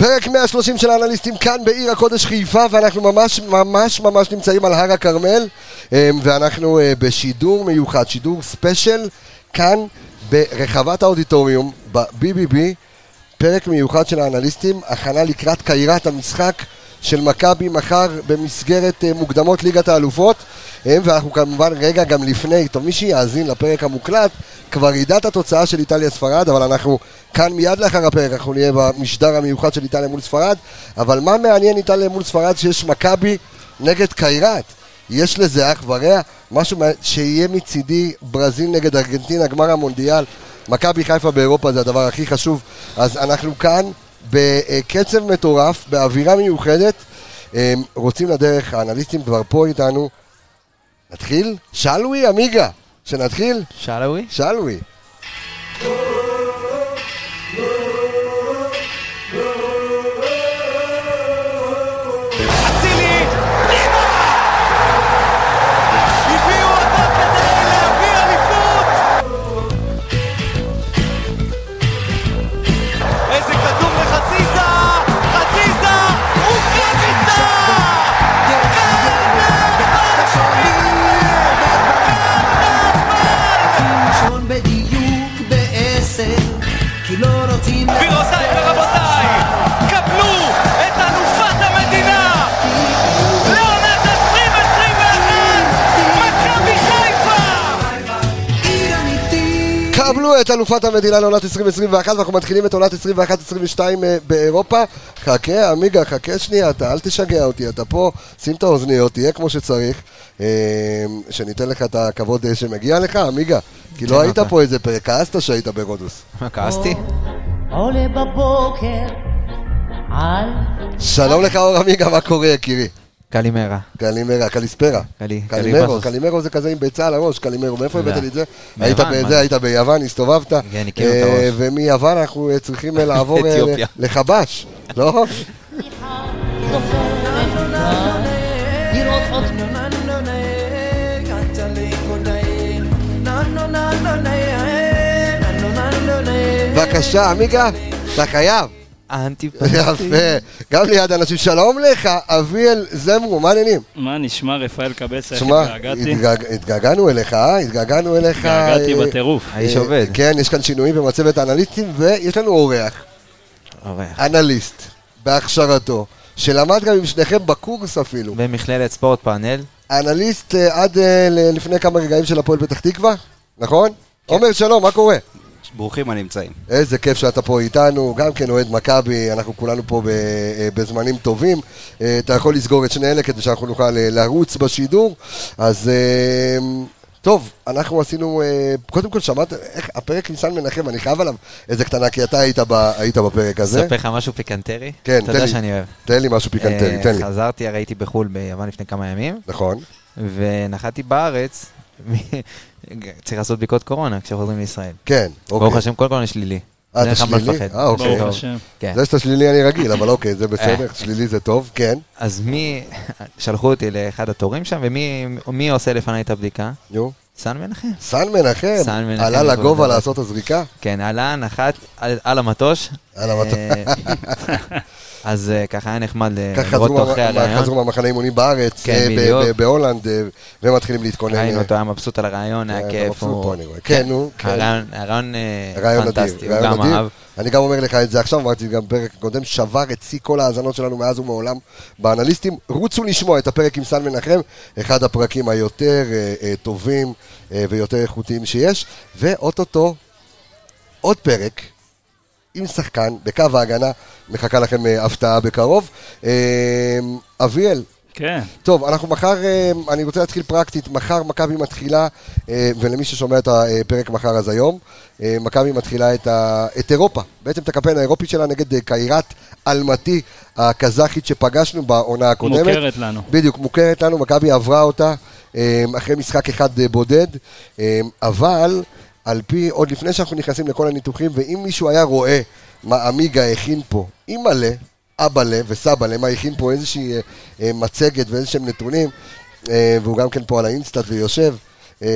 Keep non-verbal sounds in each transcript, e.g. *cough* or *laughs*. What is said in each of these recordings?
פרק 130 של האנליסטים כאן בעיר הקודש חיפה ואנחנו ממש ממש ממש נמצאים על הר הכרמל אמ, ואנחנו אה, בשידור מיוחד, שידור ספיישל כאן ברחבת האודיטוריום ב-BBB פרק מיוחד של האנליסטים, הכנה לקראת קיירת המשחק של מכבי מחר במסגרת אה, מוקדמות ליגת האלופות. אה, ואנחנו כמובן רגע גם לפני, טוב מי שיאזין לפרק המוקלט כבר ידע את התוצאה של איטליה ספרד אבל אנחנו כאן מיד לאחר הפרק אנחנו נהיה במשדר המיוחד של איטליה מול ספרד. אבל מה מעניין איטליה מול ספרד שיש מכבי נגד קיירת? יש לזה אח ורע, משהו שיהיה מצידי ברזיל נגד ארגנטינה, גמר המונדיאל, מכבי חיפה באירופה זה הדבר הכי חשוב, אז אנחנו כאן בקצב מטורף, באווירה מיוחדת, רוצים לדרך, האנליסטים כבר פה איתנו. נתחיל? שלווי, עמיגה, שנתחיל? שלווי? שלווי. את אלופת המדינה לעונת 2021 ואנחנו מתחילים את עונת 21-22 אה, באירופה חכה עמיגה, חכה שנייה, אתה אל תשגע אותי, אתה פה, שים את האוזניות, תהיה כמו שצריך אה, שניתן לך את הכבוד אה, שמגיע לך, עמיגה כי לא כן, היית אוקיי. פה איזה פרק, כעסת שהיית ברודוס מה, כעסתי? עולה בבוקר על שלום לך אור עמיגה, מה קורה יקירי? קלימרה. קלימרה, קליספרה קלי- קלימרו. קלימרו זה כזה עם ביצה על הראש, קלימרו, מאיפה. הבאת לי את זה? היית בזה, זה? היית ביוון, הסתובבת כן, את אה. ומיוון אנחנו אה, צריכים אה, לעבור. לחבש, לא? בבקשה, עמיגה, אתה חייב. האנטיפטי. יפה. גם ליד אנשים, שלום לך, אביאל זמרו, מה העניינים? מה נשמע, רפאל קבסה, איך התגעגעתי? התגעג- התגעגענו אליך, אה? התגעגענו אליך. התגעגעתי בטירוף. האיש עובד. כן, יש כאן שינויים במצבת האנליסטים, ויש לנו אורח, אורח. אנליסט, בהכשרתו, שלמד גם עם שניכם בקורס אפילו. במכללת ספורט פאנל. אנליסט אה, עד אה, ל- לפני כמה רגעים של הפועל פתח תקווה, נכון? עומר, שלום, מה קורה? ברוכים הנמצאים. איזה כיף שאתה פה איתנו, גם כן אוהד מכבי, אנחנו כולנו פה אה, בזמנים טובים. אה, אתה יכול לסגור את שני אלה כדי שאנחנו נוכל אה, לרוץ בשידור. אז טוב, אנחנו עשינו, קודם כל שמעת, איך הפרק ניסן מנחם, אני חייב עליו איזה קטנה, כי אתה היית, ב, היית בפרק הזה. אספר לך משהו פיקנטרי? כן, אתה תן יודע לי. שאני אוהב. תן לי משהו פיקנטרי, תן לי. חזרתי, הרי הייתי בחו"ל ביוון לפני כמה ימים, נכון. ונחתתי בארץ, צריך לעשות בדיקות קורונה כשחוזרים לישראל. כן, ברוך אוקיי. השם, כל קורונה שלילי. אה, אתה שלילי? אה, אוקיי. ברוך. כן. זה שאתה שלילי אני רגיל, אבל אוקיי, זה בסדר, אה. שלילי זה טוב, כן. אז מי, שלחו אותי לאחד התורים שם, ומי מי עושה לפניי את הבדיקה? נו. סן מנחם. סן מנחם, סן מנחם עלה לגובה. לעשות את הזריקה. כן, עלה, נחת על, על המטוש. על המטוש. אה, אז אה, ככה היה נחמד ככה לראות אותו אחרי הרעיון. חזרו מהמחנה אימונים בארץ, כן, אה, בהולנד, אה, ומתחילים להתכונן. ראינו אה, אותו, היה מבסוט על הרעיון, אה, היה כיף. רואה. כן, נו, כן. הרעיון- אה, פנטסטי, הוא גם. אהב. אני גם אומר לך את זה עכשיו, אמרתי גם בפרק קודם, שבר את שיא כל ההאזנות שלנו מאז ומעולם באנליסטים. רוצו לשמוע את הפרק עם סן מנחם, אחד הפרקים היותר אה, אה, טובים אה, ויותר איכותיים שיש, ואו-טו-טו עוד פרק עם שחקן בקו ההגנה, מחכה לכם אה, הפתעה בקרוב. אה, אביאל, כן, טוב, אנחנו מחר, אה, אני רוצה להתחיל פרקטית, מחר מכבי מתחילה, אה, ולמי ששומע את הפרק מחר אז היום, אה, מכבי מתחילה את, ה, את אירופה, בעצם את הקמפיין האירופי שלה נגד קיירת אלמתי הקזחית שפגשנו בעונה הקודמת. מוכרת לנו. בדיוק, מוכרת לנו, מכבי עברה אותה אה, אחרי משחק אחד בודד, אבל על פי, עוד לפני שאנחנו נכנסים לכל הניתוחים, ואם מישהו היה רואה מה עמיגה הכין פה, אימא'לה, אבא'לה וסבא'לה, מה הכין פה איזושהי אה, אה, מצגת ואיזשהם נתונים, אה, והוא גם כן פה על האינסטאט ויושב, אה,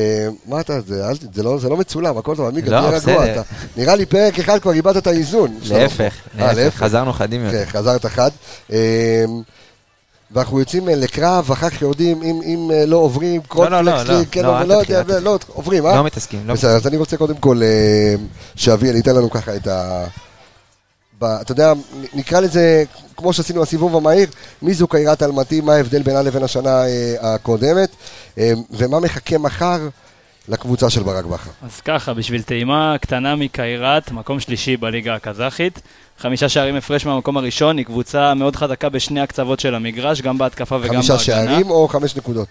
מה אתה, זה, אל זה לא- זה לא מצולם, הכל טוב, עמיגה, לא, תהיה רגוע. אתה- נראה לי פרק אחד כבר איבדת את האיזון. להפך, אה, להפך, חזרנו חדים יותר. כן, חזרת חד. ואנחנו יוצאים אה, לקרב, אחר כך יורדים, אם, אם אה, לא עוברים, לא, לא, קורנפלקס לא, ליג, כן, לא, לא יודע, אל לא, עוברים, אה? לא מתעסקים, לא בסדר, אז אני רוצה קודם כל אה, שאביאל ייתן לנו ככה את ה... ב- אתה יודע, נקרא לזה, כמו שעשינו הסיבוב המהיר, מי זו קיירת אלמתי, מה ההבדל בינה לבין השנה אה, הקודמת, אה, ומה מחכה מחר לקבוצה של ברק בכר. אז ככה, בשביל טעימה קטנה מקיירת, מקום שלישי בליגה הקזחית. חמישה שערים הפרש מהמקום הראשון, היא קבוצה מאוד חזקה בשני הקצוות של המגרש, גם בהתקפה וגם חמישה בהגנה. שערים או חמש נקודות?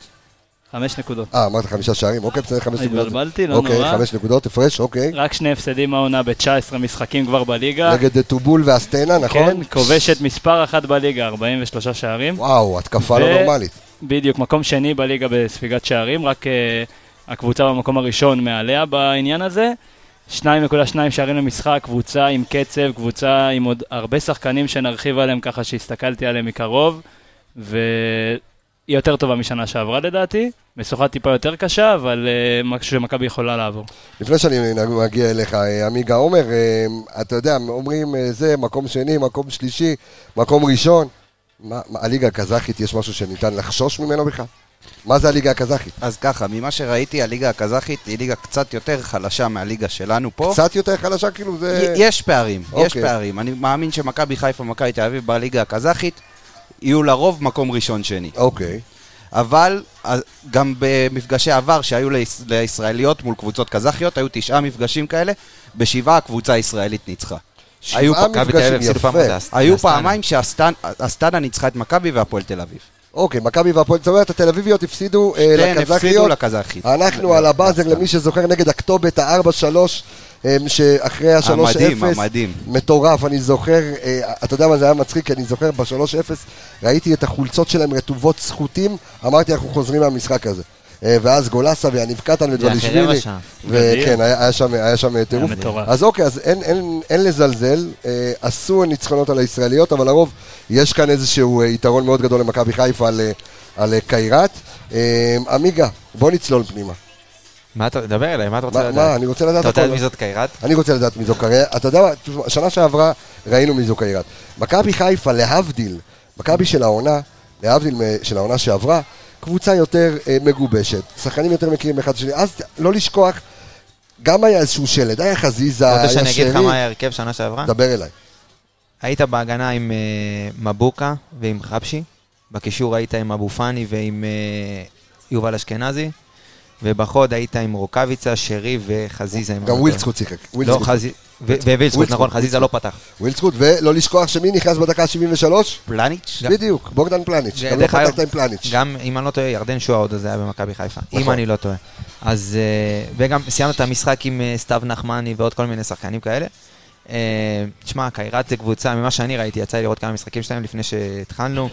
חמש נקודות. אה, אמרת חמישה שערים, אוקיי, בסדר, חמש נקודות. התבלבלתי, לא אוקיי, נורא. חמש נקודות, הפרש, אוקיי. רק שני הפסדים העונה ב-19 משחקים כבר בליגה. נגד טובול ואסטנה, נכון? כן, כובשת מספר אחת בליגה, 43 שערים. וואו, התקפה לא ו- נורמלית. בדיוק, מקום שני בליגה בספיגת שערים, רק uh, הקבוצה במקום הראשון מעליה בעניין הזה. 2.2 שערים למשחק, קבוצה עם קצב, קבוצה עם עוד הרבה שחקנים שנרחיב עליהם ככה שהסתכלתי עליהם מקרוב, והיא יותר טובה משנה שעברה לדעתי. משוכה טיפה יותר קשה, אבל uh, משהו שמכבי יכולה לעבור. לפני שאני מגיע אליך, אה, עמיגה עומר, אה, אתה יודע, אומרים אה, זה, מקום שני, מקום שלישי, מקום ראשון. מה, הליגה הקזחית, יש משהו שניתן לחשוש ממנו בכלל? מה זה הליגה הקזחית? אז ככה, ממה שראיתי, הליגה הקזחית היא ליגה קצת יותר חלשה מהליגה שלנו פה. קצת יותר חלשה, כאילו זה... יש פערים, יש אוקיי. פערים. אני מאמין שמכבי חיפה ומכבי תל אביב בליגה הקזחית יהיו לרוב מקום ראשון-שני. אוקיי. אבל גם במפגשי עבר שהיו ליש- לישראליות מול קבוצות קזחיות, היו תשעה מפגשים כאלה, בשבעה הקבוצה הישראלית ניצחה. שבעה מכבי מפגשים, יפה. היו. פעמיים שאסטנה ניצחה את מכבי והפועל תל אביב. אוקיי, מכבי והפועל, זאת אומרת, התל אביביות הפסידו אה, כן, הפסידו לקזחיות. לקזחית. אנחנו על הבאזר, למי שזוכר, נגד הכתובת, ה-4-3, אה, שאחרי ה-3-0, המדהים, המדהים. מטורף, אני זוכר, אה, אתה יודע מה זה היה מצחיק, כי אני זוכר ב-3-0, ראיתי את החולצות שלהם רטובות סחוטים, אמרתי, אנחנו חוזרים מהמשחק הזה. אה, ואז גולסה ויניב קטן ודבלישווילי. וכן, היה היה שם- היה שם טירוף. מטורף. אז אוקיי, אז אין- אין- אין לזלזל, אה, עשו ניצחונות על הישראליות, אבל לרוב יש כאן איזשהו אה, יתרון מאוד גדול למכבי חיפה על, אה, על אה, קיירת. אה, עמיגה, בוא נצלול פנימה. מה אתה, דבר אליי, מה אתה רוצה מה, לדעת? מה, אני רוצה לדעת אתה רוצה. לדעת מי זאת קיירת? אני רוצה לדעת מי זו קיירת. אתה יודע מה, שנה שעברה ראינו מי זו קיירת. מכבי חיפה, להבדיל, מכבי של העונה, להבדיל של העונה שעברה, קבוצה יותר אה, מגובשת, שחקנים יותר מכירים אחד את השני, אז לא לשכוח, גם היה איזשהו שלד, היה חזיזה, אתה רוצה היה שאני אגיד לך מה ההרכב שנה שעברה? דבר אליי. היית בהגנה עם אה, מבוקה ועם חבשי, בקישור היית עם אבו פאני ועם אה, יובל אשכנזי, ובחוד היית עם רוקאביצה, שרי וחזיזה. גם לא ווילדסקוט שיחק. טועה. לא, ווילדסקוט. חזי... ו- ווילדסקוט, ווילדסקוט, נכון, חזיזה לא פתח. ווילדסקוט, ולא לשכוח שמי נכנס בדקה ה-73? פלניץ'? בדיוק, בוגדן פלניץ'. גם לא פתחת עם פלניץ'. גם, אם אני לא טועה, ירדן שואה עוד אז היה במכבי חיפה. נכון. אם אני לא טועה. אז, אה, וגם סיימנו את המשחק עם אה, סתיו נחמני ועוד כל מיני שחקנים כאלה. אה, תשמע, קיירת זה קבוצה, ממה שאני ראיתי, יצא לי לראות כמה משחקים שלהם לפני שהתחלנו.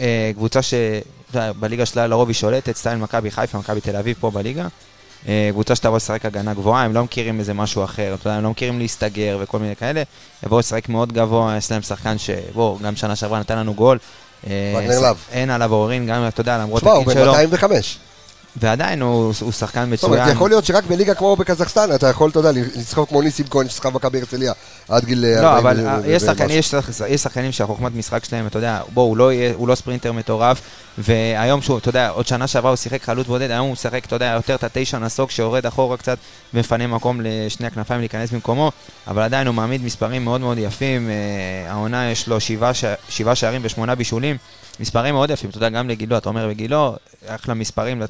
אה, קבוצה שבליגה שלה לרוב היא שולטת, סטייל מכבי חיפה, מכבי תל אביב פה בליגה. אה, קבוצה שתבוא לשחק הגנה גבוהה, הם לא מכירים איזה משהו אחר, אתה יודע, הם לא מכירים להסתגר וכל מיני כאלה. יבואו לשחק מאוד גבוה, יש להם שחקן שבוא, גם שנה שעברה נתן לנו גול. אה, וגנר להב. אין עליו עוררין, גם אתה יודע, למרות תשמע, הוא הגיל שלו. ב-205. ועדיין הוא, הוא שחקן זאת אומרת, מצוין. יכול להיות שרק בליגה כמו בקזחסטן, אתה יכול, אתה יודע, לסחוב כמו ניסים כהן ששחק במכבי הרצליה עד גיל 40 לא, אבל יש. שחקנים, שהחוכמת משחק שלהם, אתה יודע, בוא, הוא לא הוא לא ספרינטר מטורף, והיום שהוא, אתה יודע, עוד שנה שעברה הוא שיחק חלוץ בודד, היום הוא משחק, אתה יודע, יותר את התשע נסוג שיורד אחורה קצת ומפנה מקום לשני הכנפיים להיכנס במקומו, אבל עדיין הוא מעמיד מספרים מאוד מאוד יפים, אה, העונה יש לו שבעה שערים ושמונה בישולים, מספרים מאוד יפים, אתה יודע, גם לגילו, אתה אומר בגילו, אחלה מספרים, אה,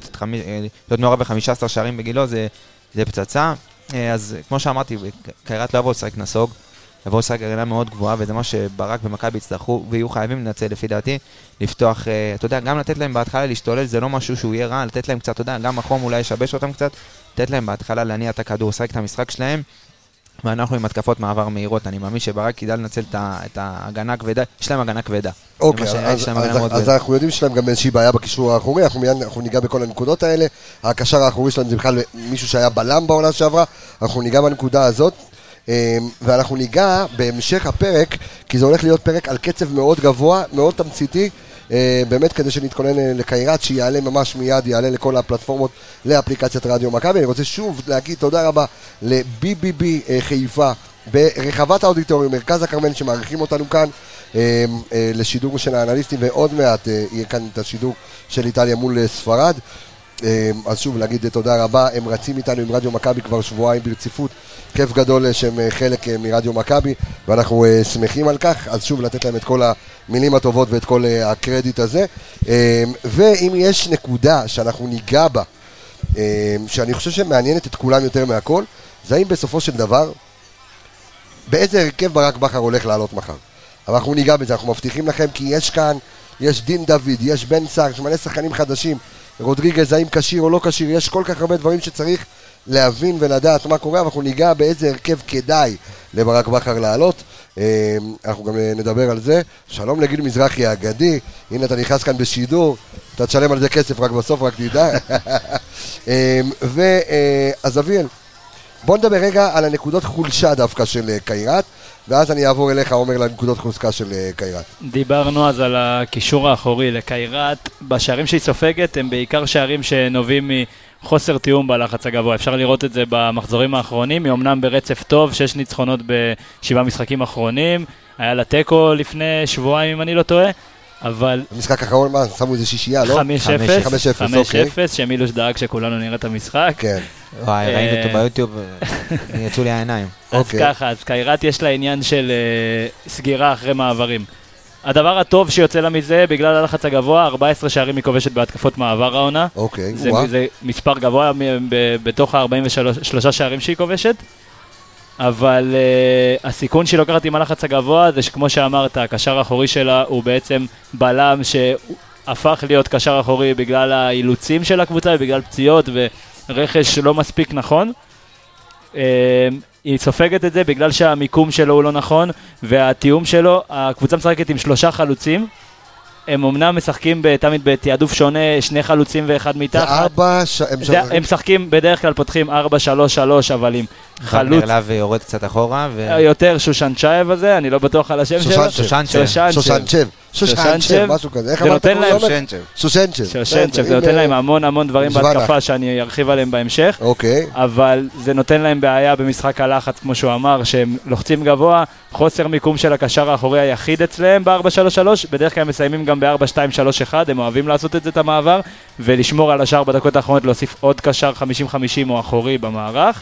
להיות מעורב ב-15 שערים בגילו זה, זה פצצה. אה, אז כמו שאמרתי, קיירת לא יבוא לשחק נסוג, יבואו לשחק הגנה מאוד גבוהה, וזה מה שברק ומכבי יצטרכו, ויהיו חייבים לנצל לפי דעתי, לפתוח, אה, אתה יודע, גם לתת להם בהתחלה להשתולל, זה לא משהו שהוא יהיה רע, לתת להם קצת, אתה יודע, גם החום אולי ישבש אותם קצת, לתת להם בהתחלה להניע את הכדור, לשחק את המשחק שלהם, ואנחנו עם התקפות מעבר מהירות, אני מאמין שברק ידע לנצל את ההגנה הכבדה, יש להם הגנה כבדה. אוקיי, אז, אז, אז. אנחנו יודעים שיש להם גם איזושהי בעיה בקישור האחורי, אנחנו מיד אנחנו ניגע בכל הנקודות האלה. הקשר האחורי שלהם זה בכלל מישהו שהיה בלם בעונה שעברה, אנחנו ניגע בנקודה הזאת. אה, ואנחנו ניגע בהמשך הפרק, כי זה הולך להיות פרק על קצב מאוד גבוה, מאוד תמציתי. אה, באמת כדי שנתכונן אה, לקיירת, שיעלה ממש מיד, יעלה לכל הפלטפורמות לאפליקציית רדיו מכבי. אני רוצה שוב להגיד תודה רבה ל-BBB אה, חיפה ברחבת האודיטוריום, מרכז הכרמל, שמארחים אותנו כאן לשידור של האנליסטים, ועוד מעט יהיה כאן את השידור של איטליה מול ספרד. אה, אז שוב להגיד תודה רבה, הם רצים איתנו עם רדיו מכבי כבר שבועיים ברציפות, כיף גדול אה, שהם אה, חלק אה, מרדיו מכבי ואנחנו אה, שמחים על כך, אז שוב לתת להם את כל המילים הטובות ואת כל אה, הקרדיט הזה. אה, ואם יש נקודה שאנחנו ניגע בה, אה, שאני חושב שמעניינת את כולם יותר מהכל, זה האם בסופו של דבר, באיזה הרכב ברק בכר הולך לעלות מחר. אבל אנחנו ניגע בזה, אנחנו מבטיחים לכם כי יש כאן, יש דין דוד, יש בן סער, יש מלא שחקנים חדשים, רודריגז האם כשיר או לא כשיר, יש כל כך הרבה דברים שצריך להבין ולדעת מה קורה, אבל אנחנו ניגע באיזה הרכב כדאי לברק בכר לעלות. אה, אנחנו גם אה, נדבר על זה. שלום לגיל מזרחי האגדי, הנה אתה נכנס כאן בשידור, אתה תשלם על זה כסף רק בסוף, רק תדע. *laughs* ואז אביאל, בוא נדבר רגע על הנקודות חולשה דווקא של אה, קיירת, ואז אני אעבור אליך, עומר, לנקודות חוזקה של אה, קיירת. דיברנו אז על הקישור האחורי לקיירת. בשערים שהיא סופגת הם בעיקר שערים שנובעים מחוסר תיאום בלחץ הגבוה. אפשר לראות את זה במחזורים האחרונים. היא אמנם ברצף טוב, שש ניצחונות בשבעה משחקים אחרונים. היה לה תיקו לפני שבועיים, אם אני לא טועה. אבל במשחק האחרון, מה, שמו איזה שישייה, לא? 5-0, 5-0, אוקיי. 5-0, שמילוש דאג שכולנו נראה את המשחק. כן, וואי, אה, ראיתי אותו ביוטיוב, אה, יצאו לי העיניים. *laughs* אז אוקיי. ככה, אז קיירת יש לה עניין של אה, סגירה אחרי מעברים. הדבר הטוב שיוצא לה מזה, בגלל הלחץ הגבוה, 14 שערים היא כובשת בהתקפות מעבר העונה. אוקיי, זה, וואה. זה מספר גבוה בתוך ה-43 שערים שהיא כובשת. אבל uh, הסיכון שהיא לוקחת עם הלחץ הגבוה זה שכמו שאמרת, הקשר האחורי שלה הוא בעצם בלם שהפך להיות קשר אחורי בגלל האילוצים של הקבוצה ובגלל פציעות ורכש לא מספיק נכון. Uh, היא סופגת את זה בגלל שהמיקום שלו הוא לא נכון והתיאום שלו, הקבוצה משחקת עם שלושה חלוצים. הם אמנם משחקים תמיד בתעדוף שונה, שני חלוצים ואחד זה מתחת. ארבע, ש- הם זה, הם משחקים, בדרך כלל פותחים 4-3-3, אבל עם חלוץ וגנר להב יורד קצת אחורה, ו... יותר שושנצ'ייב הזה, אני לא בטוח על השם שלו. שושנצ'ב. שושנצ'ב. שושנצ'ב, שושנצ'ב, שושנצ'ב. משהו כזה. איך אמרת? שושנצ'ב. שושנצ'ב, בסדר, זה נותן להם המון המון דברים. בהתקפה שאני ארחיב עליהם בהמשך. אוקיי, אבל זה נותן להם בעיה במשחק הלחץ, כמו שהוא אמר, שהם לוחצים גבוה, חוסר מיקום של הקשר האחורי היחיד אצלם ב-4-3-3, בדרך כלל הם מסיימים גם ב-4-2-3-1, הם אוהבים לעשות את זה, את המעבר, ולשמור על השער בדקות האחרונות, להוסיף עוד קשר 50-50 או אחורי במערך.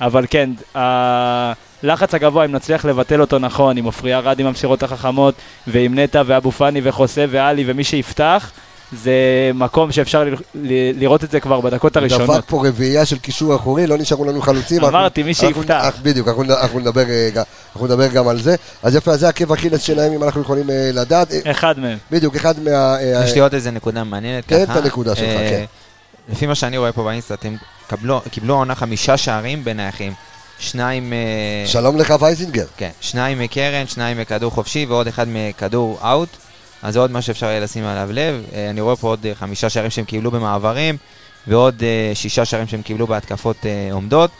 אבל כן, הלחץ הגבוה, אם נצליח לבטל אותו נכון, עם עופרי ארד עם המסירות החכמות, ועם נטע ואבו פאני וחוסה ואלי ומי שיפתח, זה מקום שאפשר ל- ל- לראות את זה כבר בדקות הראשונות. דפק פה רביעייה של קישור אחורי, לא נשארו לנו חלוצים. אמרתי, אנחנו- מי שיפתח. אנחנו- בדיוק, אנחנו אנחנו נדבר רגע, אנחנו נדבר גם על זה. אז יפה, זה עקב אכילס שלהם, אם אנחנו יכולים אה, לדעת. אה, אחד מהם. בדיוק, אחד מה... אה, יש לי עוד איזה נקודה מעניינת תן ככה. את הנקודה שלך, אה, כן. לפי מה שאני רואה פה באינסטאט, הם קבלו- קיבלו העונה חמישה שערים בנייחים. שניים... אה, שלום לך וייזינגר. כן, שניים מקרן, שניים מכדור חופשי ועוד אחד מכדור אאוט. אז זה עוד מה שאפשר יהיה לשים עליו לב. אה, אני רואה פה עוד אה, חמישה שערים שהם קיבלו במעברים, ועוד שישה שערים שהם קיבלו בהתקפות עומדות.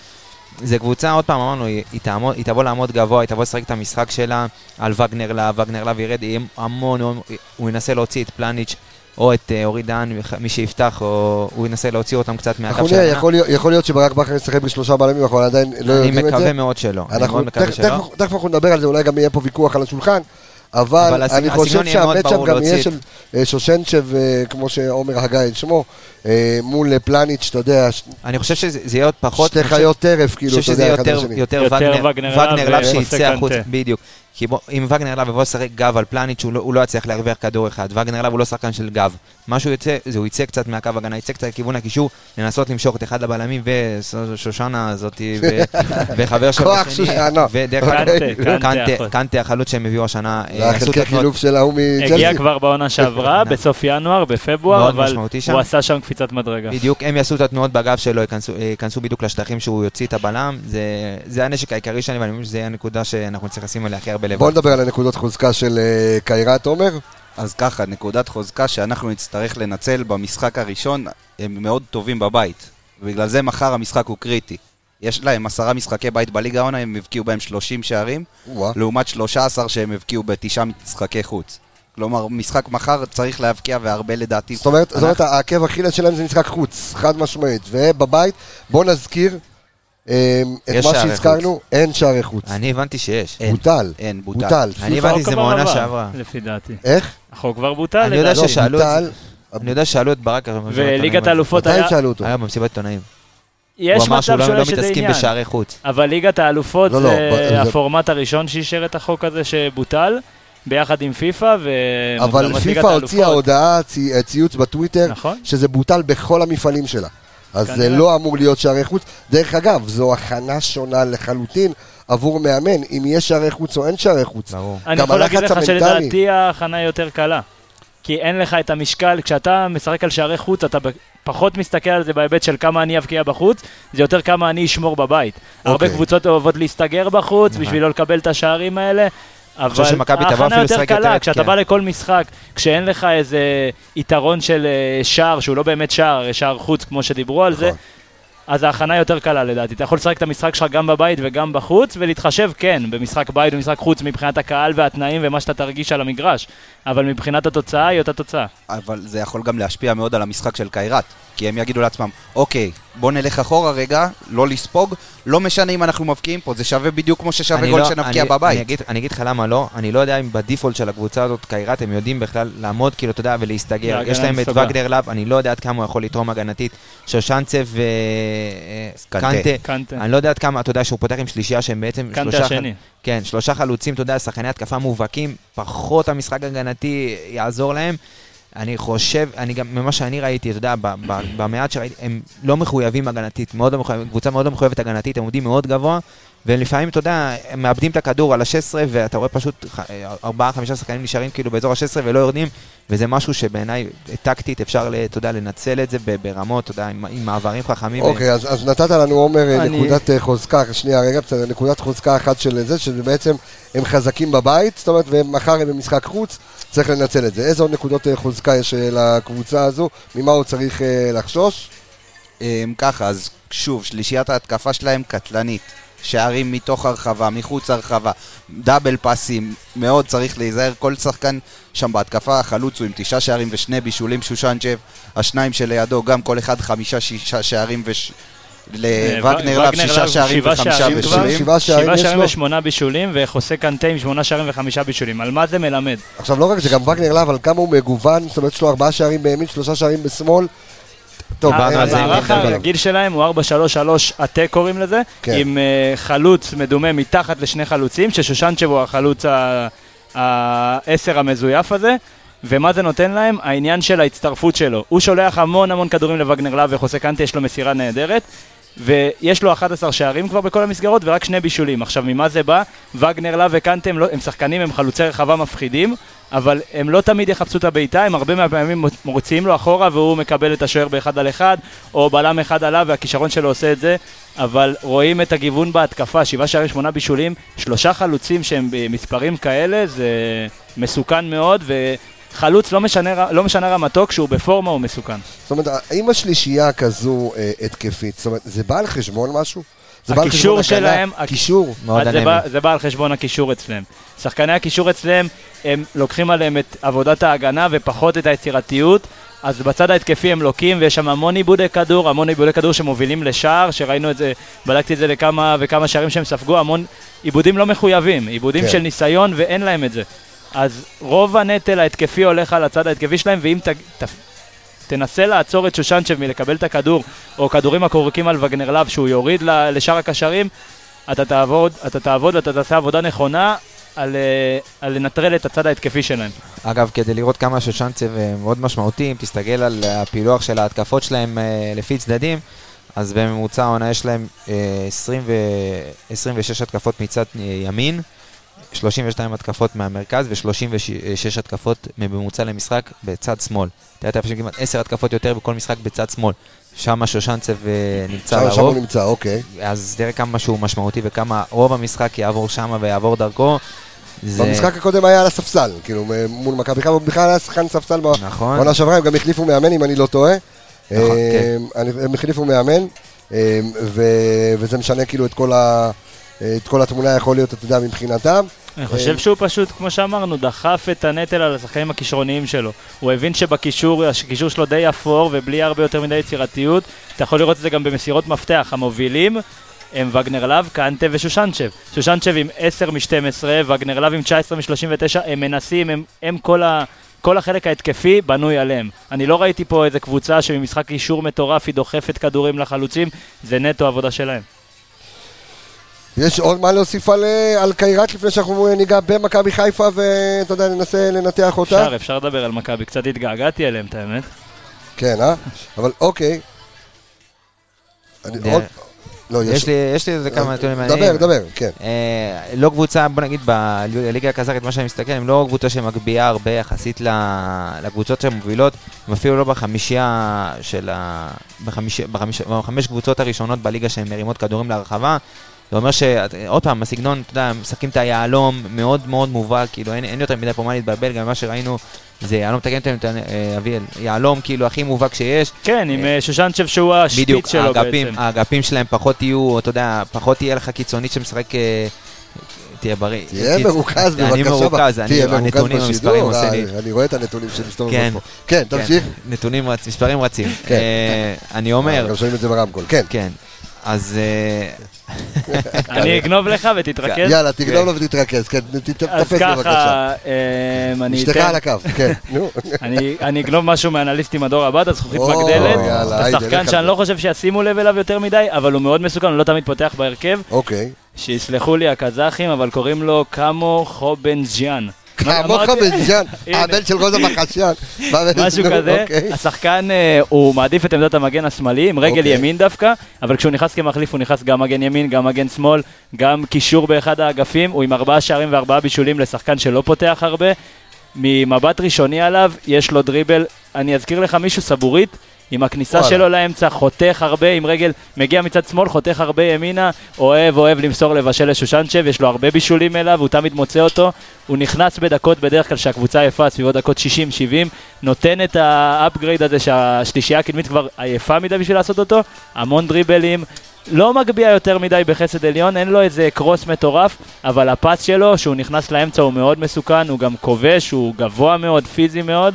זה קבוצה, עוד פעם אמרנו, היא, תעמוד, היא תבוא לעמוד גבוה, היא תבוא לשחק את המשחק שלה על וגנר להב, וגנר להב ירד, יהיה המון, המון, הוא ינסה להוציא את פלניץ' או את אה, אורי דן, מי שיפתח, או הוא ינסה להוציא אותם קצת מהקו של ההגנה. יכול להיות- שברק בכר ישחק בשלושה בלמים, אנחנו עדיין לא אני יודעים את זה. מקווה מאוד שלא. אני מאוד מקווה תכף- שלא. תכף- אנחנו נדבר על זה, אולי גם יהיה פה ויכוח על השולחן. אבל אבל אני חושב מאוד שהמצ'אפ גם יהיה של אה, שושנצ'ב, אה, כמו שעומר הגה את שמו, מול פלניץ', אתה יודע, אני חושב שזה זה יהיה עוד פחות... שתי אני חיות טרף, כאילו, אני אתה חושב שזה יודע, יהיה יותר, השני. יותר יותר וגנר, וגנר להב שיצא החוצה. בדיוק. כי בוא, אם וגנר להב יבוא לשחק גב על פלניץ', הוא לא, הוא לא יצליח להרוויח כדור אחד. וגנר להב הוא לא שחקן של גב. מה שהוא יצא, זה הוא יצא קצת מהקו הגנה, יצא קצת לכיוון הקישור, לנסות למשוך את אחד הבלמים, ושושנה הזאתי, ו- *laughs* וחבר שלו כוח שושנה. ודרך אגב, קנטה קנטה, יכול. קנטה החלוץ שהם הביאו השנה, זה אה, את החלקי חילוף של ההוא הגיע מצ'לסי. כבר בעונה שעברה, *laughs* בסוף ינואר, בפברואר, אבל. הוא עשה שם קפיצת מדרגה. בדיוק, הם יעשו את התנועות בגב שלו, ייכנסו, ייכנסו בדיוק לשטחים שהוא יוציא את הבלם, זה, זה הנשק העיקרי שלהם, ואני מבין שזה הנקודה שאנחנו נצטרך לשים עליה הכי הרבה לב. בוא נדבר על הנקודות חוזקה של אה, קיירת עומר. אז ככה, נקודת חוזקה שאנחנו נצטרך לנצל במשחק הראשון, הם מאוד טובים בבית. ובגלל זה מחר המשחק הוא קריטי. יש להם עשרה משחקי בית בליגה העונה, הם הבקיעו בהם 30 שערים, וואה. לעומת 13 שהם הבקיעו בתשעה משחקי חוץ. כלומר, משחק מחר צריך להבקיע והרבה לדעתי. זאת אומרת, זאת אומרת, אנחנו- העקב אכילס שלהם זה משחק חוץ, חד משמעית. ובבית, בוא נזכיר את יש מה שהזכרנו, אין שערי חוץ. אני הבנתי שיש. בוטל. אין, בוטל. אני פיפ"א הבנתי שזה מעונה עבר, שעברה. לפי דעתי. איך? החוק כבר בוטל, אני יודע לדעתי. ששאלו את בוטל. אני יודע ששאלו את ברק. וליגת האלופות מתי היה... שאלו אותו? היה במסיבת עיתונאים. יש הוא אמר שהוא מצב לא שאולי לא שזה מתעסקים עניין. בשערי חוץ. אבל ליגת האלופות לא, לא, זה זה- הפורמט הראשון שאישר את החוק הזה שבוטל, ביחד עם פיפא אבל ומוקדמות פיפ"א הוציאה. הודעה, צי- ציוץ בטוויטר, נכון. שזה בוטל בכל המפעלים שלה. אז זה כנראה. לא אמור להיות שערי חוץ. דרך אגב, זו הכנה שונה לחלוטין עבור מאמן, אם יש שערי חוץ או אין שערי חוץ. ברור. אני גם יכול להגיד לך המנטלי. שלדעתי ההכנה יותר קלה. כי אין לך את המשקל, כשאתה משחק על שערי חוץ, אתה פחות מסתכל על זה בהיבט של כמה אני אבקיע בחוץ, זה יותר כמה אני אשמור בבית. הרבה אוקיי. קבוצות אוהבות להסתגר בחוץ נכון. בשביל לא לקבל את השערים האלה. אבל ההכנה יותר קלה, יותר כשאתה התקן. בא לכל משחק, כשאין לך איזה יתרון של אה, שער, שהוא לא באמת שער, שער חוץ כמו שדיברו על זה, נכון. אז ההכנה יותר קלה לדעתי. אתה יכול לשחק את המשחק שלך גם בבית וגם בחוץ, ולהתחשב, כן, במשחק בית ומשחק חוץ מבחינת הקהל והתנאים ומה שאתה תרגיש על המגרש. אבל מבחינת התוצאה היא אותה תוצאה. אבל זה יכול גם להשפיע מאוד על המשחק של קיירת. כי הם יגידו לעצמם, אוקיי, בוא נלך אחורה רגע, לא לספוג, לא משנה אם אנחנו מבקיעים פה, זה שווה בדיוק כמו ששווה גול לא- שנבקיע אני- בבית. אני אגיד- אני אגיד לך למה לא, אני לא יודע אם בדיפולט של הקבוצה הזאת, קיירת, הם יודעים בכלל לעמוד, כאילו, אתה יודע, ולהסתגר. יש להם את. וגנר לאב, אני לא יודע עד כמה הוא יכול לתרום הגנתית. שושנצב קנטה. וקנטה. קנטה. אני לא יודע עד כמה, אתה יודע שהוא פותח עם שלישייה שהם בעצם קנטה שלושה... השני. כן, שלושה חלוצים, אתה יודע, שחקני התקפה מובהקים, פחות המשחק הגנתי יעזור להם. אני חושב, אני גם, ממה שאני ראיתי, אתה יודע, במעט שראיתי, הם לא מחויבים הגנתית, מאוד לא מחויבים, קבוצה מאוד לא מחויבת הגנתית, הם עומדים מאוד גבוה, ולפעמים, אתה יודע, הם מאבדים את הכדור על ה-16, ואתה רואה פשוט ח- ארבעה, חמישה שחקנים נשארים כאילו באזור ה-16 ולא יורדים, וזה משהו שבעיניי, טקטית, אפשר, ל- אתה יודע, לנצל את זה ברמות, אתה יודע, עם, עם מעברים חכמים. ו- אוקיי, אז, אז נתת לנו, עומר, אני- נקודת אה, חוזקה, שנייה רגע, בסדר, נקודת חוזקה אחת של זה, שבעצם הם חזקים בבית, זאת אומרת, ומחר הם במשחק חוץ, צריך לנצל את זה. איזה עוד נקודות אה, חוזקה יש אה, לקבוצה הזו? ממה הוא צריך לחשוש? אמ, ככה, אז שוב, שלישיית ההתקפה שלהם קטלנית. שערים מתוך הרחבה, מחוץ הרחבה, דאבל פאסים, מאוד צריך להיזהר. כל שחקן שם בהתקפה, החלוץ הוא עם תשעה שערים ושני בישולים, שושנצ'ב, השניים שלידו, גם כל אחד חמישה, שישה שערים וש... לווגנר וגנר שישה שערים וחמישה. בישולים. שבעה שערים? ושמונה בישולים, וחוסה קנטה עם שמונה שערים וחמישה בישולים. על מה זה מלמד? עכשיו, לא רק זה, גם וגנר להב, על כמה הוא מגוון, זאת אומרת, יש לו ארבעה שערים בימין, שלושה שערים בשמאל. טוב, אה, המערך הרגיל שלהם הוא 4-3-3 עטה קוראים לזה, כן. עם אה, חלוץ מדומה מתחת לשני חלוצים, ששושנצ'ב הוא החלוץ העשר המזויף הזה. ומה זה נותן להם? העניין של ההצטרפות שלו. הוא שולח המון המון כדורים לווגנר להב וחוסה קנטה, יש לו מסירה נהדרת. ויש לו 11 שערים כבר בכל המסגרות ורק שני בישולים. עכשיו, ממה זה בא? וגנר, להב וקנטה הם, לא, הם שחקנים, הם חלוצי רחבה מפחידים, אבל הם לא תמיד יחפשו את הבעיטה, הם הרבה מהפעמים מוציאים לו אחורה והוא מקבל את השוער באחד על אחד, או בלם אחד עליו והכישרון שלו עושה את זה, אבל רואים את הגיוון בהתקפה, שבעה שערים, שמונה בישולים, שלושה חלוצים שהם במספרים כאלה, זה מסוכן מאוד, וחלוץ לא משנה, לא משנה רמתו, כשהוא בפורמה הוא מסוכן. זאת אומרת, האם השלישייה כזו אה, התקפית, זאת אומרת, זה בא על חשבון משהו? זה בא על הקישור? שלהם, קישור. מאוד אנמי. בא, זה בא על חשבון הקישור אצלם. שחקני הקישור אצלם, הם לוקחים עליהם את עבודת ההגנה ופחות את היצירתיות. אז בצד ההתקפי הם לוקים ויש שם המון עיבודי כדור, המון עיבודי כדור שמובילים לשער, שראינו את זה, בדקתי את זה לכמה וכמה שערים שהם ספגו, המון עיבודים לא מחויבים, עיבודים כן. של ניסיון ואין להם את זה. אז רוב הנטל ההתקפי הולך על הצד ההתקפי שלהם, ואם ת, ת, תנסה לעצור את שושנצ'ב מלקבל את הכדור, או כדורים הקורקים על וגנר לאב שהוא יוריד לשאר הקשרים, אתה תעבוד, אתה תעבוד ואתה תעשה עבודה נכונה על, אה, על לנטרל את הצד ההתקפי שלהם. אגב, כדי לראות כמה שושנצב אה, מאוד משמעותי, אם תסתכל על הפילוח של ההתקפות שלהם אה, לפי צדדים, אז בממוצע העונה יש להם אה, 20 ו... 26 התקפות מצד אה, ימין, 32 התקפות מהמרכז ו-36 התקפות בממוצע למשחק בצד שמאל. תראה, חושב כמעט 10 התקפות יותר בכל משחק בצד שמאל. שם שושנצב אה, נמצא שם שם הוא לרוב, נמצא, אוקיי. אז תראה כמה שהוא משמעותי וכמה רוב המשחק יעבור שם ויעבור דרכו. זה... במשחק הקודם היה על הספסל, כאילו, מול מכבי חיפה, הוא בכלל היה שחקן ספסל נכון. בעונה שעברה, הם גם החליפו מאמן, אם אני לא טועה. נכון, אה, אני- הם החליפו מאמן. אה, ו- וזה משנה כאילו את כל, ה- את כל התמונה יכול להיות, אתה יודע, מבחינתם. אני חושב שהוא פשוט, כמו שאמרנו, דחף את הנטל על השחקנים הכישרוניים שלו. הוא הבין שבקישור, הקישור שלו די אפור ובלי הרבה יותר מדי יצירתיות. אתה יכול לראות את זה גם במסירות מפתח. המובילים הם וגנר להב, קנטה ושושנצ'ב. שושנצ'ב עם 10 מ-12, וגנר להב עם 19 מ-39, הם מנסים, הם, הם כל, ה, כל החלק ההתקפי בנוי עליהם. אני לא ראיתי פה איזה קבוצה שממשחק קישור מטורף היא דוחפת כדורים לחלוצים, זה נטו עבודה שלהם. יש עוד מה להוסיף על, אה, על קיירת לפני שאנחנו ניגע במכבי חיפה ואתה יודע, ננסה לנתח אותה? אפשר, אפשר לדבר על מכבי, קצת התגעגעתי אליהם, את האמת. כן, אה? אבל אוקיי. אני די- עוד... לא, יש לי יש לי איזה כמה נתונים מעניינים. דבר, דבר, כן. אה, לא קבוצה, בוא נגיד בליגה הקזחית, מה שאני מסתכל, הם לא קבוצה שמגביהה הרבה יחסית ל- לקבוצות שהן מובילות, הם אפילו לא בחמישייה של ה... בחמיש... בחמיש... בחמש קבוצות הראשונות בליגה שהן מרימות כדורים להרחבה. זה אומר שעוד פעם, הסגנון, אתה יודע, משחקים את היהלום מאוד מאוד מובהק, כאילו אין, אין יותר מדי פה מה להתבלבל, גם מה שראינו זה יהלום, תקן אותי, אה, אביאל, יהלום כאילו הכי מובהק שיש. כן, עם אה, שושנצ'ב שהוא השפיץ בדיוק, שלו האגפים, בעצם. האגפים שלהם פחות יהיו, אתה יודע, פחות יהיה לך קיצונית שמשחק... אה, תהיה בריא. תהיה מרוכז בבקשה. אני מרוכז, תהיה הנתונים, המספרים עושים לי... אה, אני רואה את הנתונים שמסתובבים כן. פה. כן, תמשיך. נתונים רצים, מספרים רצים. כן. אה, אני אומר, גם שומעים את זה ברמקול. כן. כן, אז... אה, אני אגנוב לך ותתרכז. יאללה, תגנוב לו ותתרכז. כן, אז תתפס בבקשה. ככה, אמ, אני אשתך אתן... על הקו, כן. נו. אני, אני אגנוב משהו מאנליסטים הדור הבא, את הזכוכית או, מגדלת. השחקן שאני לא חושב שישימו לב אליו יותר מדי, אבל הוא מאוד מסוכן, הוא לא תמיד פותח בהרכב. אוקיי. שיסלחו לי הקזחים, אבל קוראים לו קאמו חובנג'יאן. כמוך הנה. הבן של רוזה מחשיין. *laughs* משהו כזה, אוקיי. השחקן אה, הוא מעדיף את עמדת המגן השמאלי עם רגל אוקיי. ימין דווקא, אבל כשהוא נכנס כמחליף הוא נכנס גם מגן ימין, גם מגן שמאל, גם קישור באחד האגפים, הוא עם ארבעה שערים וארבעה בישולים לשחקן שלא פותח הרבה. ממבט ראשוני עליו, יש לו דריבל, אני אזכיר לך מישהו סבורית, עם הכניסה וואלה. שלו לאמצע, חותך הרבה עם רגל, מגיע מצד שמאל, חותך הרבה ימינה, אוהב, אוהב למסור לבשל לשושנצ'ב, יש לו הרבה בישולים אליו, הוא תמיד מוצא אותו, הוא נכנס בדקות בדרך כלל שהקבוצה עייפה, סביבו דקות 60-70, נותן את האפגרייד הזה שהשלישייה הקדמית כבר עייפה מדי בשביל לעשות אותו, המון דריבלים, לא מגביה יותר מדי בחסד עליון, אין לו איזה קרוס מטורף, אבל הפס שלו, שהוא נכנס לאמצע, הוא מאוד מסוכן, הוא גם כובש, הוא גבוה מאוד, פיזי מאוד.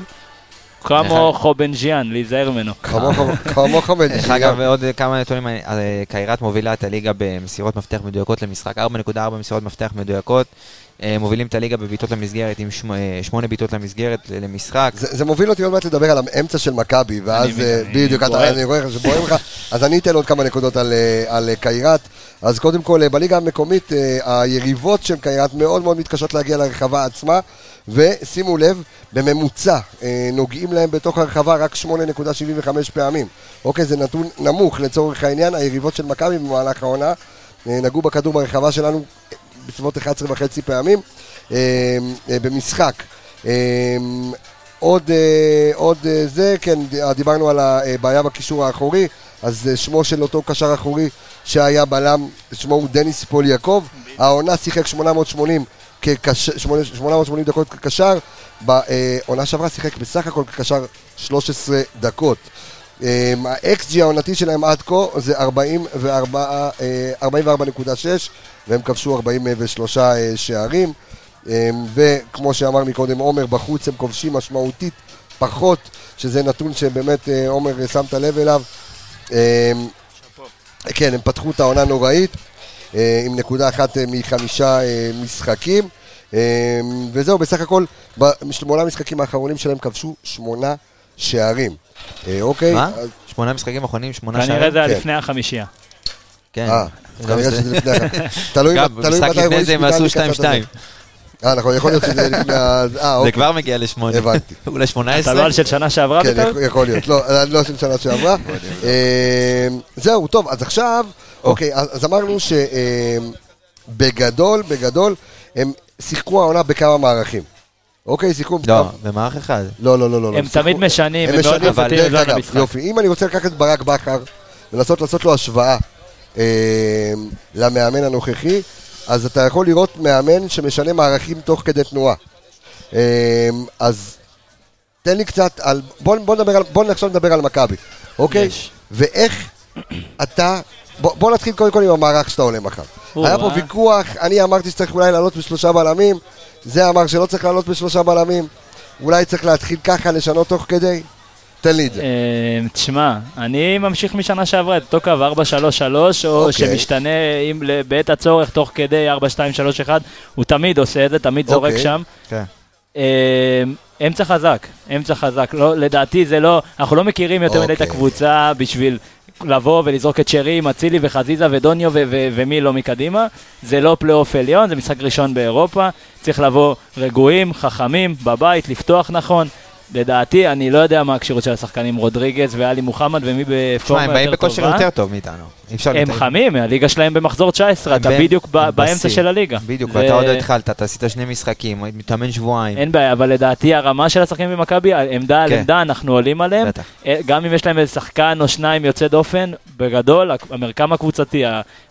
כמו חובנג'יאן, להיזהר ממנו. כמוך *laughs* כמוך דרך. אגב, עוד כמה נתונים, אה, קיירת מובילה את הליגה במסירות מפתח מדויקות למשחק, 4.4 מסירות מפתח מדויקות. אה, מובילים את הליגה בבעיטות למסגרת עם שמ- אה, שמונה בעיטות למסגרת למשחק. זה זה מוביל אותי עוד מעט לדבר על האמצע של מכבי, ואז אה, בדיוק, בוער. אני רואה לך שבוער *laughs* לך, אז אני אתן עוד כמה נקודות על, אה, על אה, קיירת. אז קודם כל, אה, בליגה המקומית, אה, היריבות של קיירת מאוד מאוד מתקשות להגיע לרחבה עצמה, ושימו לב, בממוצע אה, נוגעים להם בתוך הרחבה רק 8.75 פעמים. אוקיי, זה נתון נמוך לצורך העניין, היריבות של מכבי במהלך העונה אה, נגעו בכדור ברחבה שלנו אה, בסביבות 11 וחצי פעמים אה, אה, במשחק. אה, עוד, אה, עוד אה, זה, כן, דיברנו על הבעיה בקישור האחורי, אז שמו של אותו קשר אחורי שהיה בלם, שמו הוא דניס פול יעקב, העונה שיחק 880 כקשר, 880 דקות כקשר, בעונה שעברה שיחק בסך הכל כקשר 13 דקות. אה, ה-XG העונתי שלהם עד כה זה 44, אה, 44.6 והם כבשו 43 אה, שערים. אה, וכמו שאמר מקודם עומר, בחוץ הם כובשים משמעותית פחות, שזה נתון שבאמת אה, עומר שמת לב אליו. אה, כן, הם פתחו את העונה נוראית, אה, עם נקודה אחת אה, מחמישה אה, משחקים. אה, וזהו, בסך הכל, בשמונה המשחקים האחרונים שלהם כבשו שמונה שערים. אה, אוקיי? מה? אז- שמונה משחקים אחרונים, שמונה כנראה שערים. זה היה כן. לפני החמישייה. כן. אה, זה כנראה לא שזה לפני... תלוי גם, תלוי במשחק מתי לפני רואים זה הם עשו לקראת 2-2. הזה. אה, נכון, יכול להיות שזה לפני ה... אה, זה אוקיי. כבר מגיע לשמונה. הבנתי. *laughs* אולי 18? אתה לא על של שנה שעברה כן, בטעות? יכול- יכול להיות. לא, אני לא של שנה שעברה. אה, זהו, טוב, אז עכשיו, אוקיי, אז אז אמרנו שבגדול, בגדול, הם שיחקו העונה בכמה מערכים. אוקיי, שיחקו... לא, במערך אחד. לא, לא, לא, לא. הם שיחקו- תמיד משנים, הם הם מאוד אגב, המשחק. יופי, אם אני רוצה לקחת את ברק בכר ולנסות לעשות לו השוואה אה, למאמן הנוכחי, אז אתה יכול לראות מאמן שמשנה מערכים תוך כדי תנועה. אה, אז תן לי קצת על, בוא, בוא נדבר על, בוא עכשיו נדבר על מכבי, אוקיי? יש. ואיך אתה, בוא, בוא נתחיל קודם כל עם המערך שאתה עולה מחר. היה פה אה. ויכוח, אני אמרתי שצריך אולי לעלות בשלושה בלמים, זה אמר שלא צריך לעלות בשלושה בלמים, אולי צריך להתחיל ככה, לשנות תוך כדי. תן לי את זה. אה, תשמע, אני ממשיך משנה שעברה את אותו קו 4-3-3, או אוקיי. שמשתנה בעת הצורך תוך כדי 4-2-3-1, הוא תמיד עושה את זה, תמיד זורק אוקיי. שם. כן. אה, אמצע חזק, אמצע חזק. לא, לדעתי זה לא, אנחנו לא מכירים יותר מדי את אוקיי. הקבוצה בשביל לבוא ולזרוק את שרי עם אצילי וחזיזה ודוניו ו- ו- ומי לא מקדימה. זה לא פלייאוף עליון, זה משחק ראשון באירופה. צריך לבוא רגועים, חכמים, בבית, לפתוח נכון. לדעתי, אני לא יודע מה הכשירות של השחקנים רודריגז ואלי מוחמד ומי בפורמה הם באים יותר בכושר טובה. יותר טוב מאיתנו. הם. חמים, הליגה שלהם במחזור 19, אתה בדיוק באמצע. של הליגה. בדיוק, ואתה עוד לא התחלת, אתה עשית שני משחקים, מתאמן שבועיים. אין בעיה, אבל לדעתי הרמה של השחקנים במכבי, עמדה על כן. עמדה, אנחנו עולים עליהם. אה, גם אם יש להם איזה שחקן או שניים יוצא דופן, בגדול, המרקם הקבוצתי,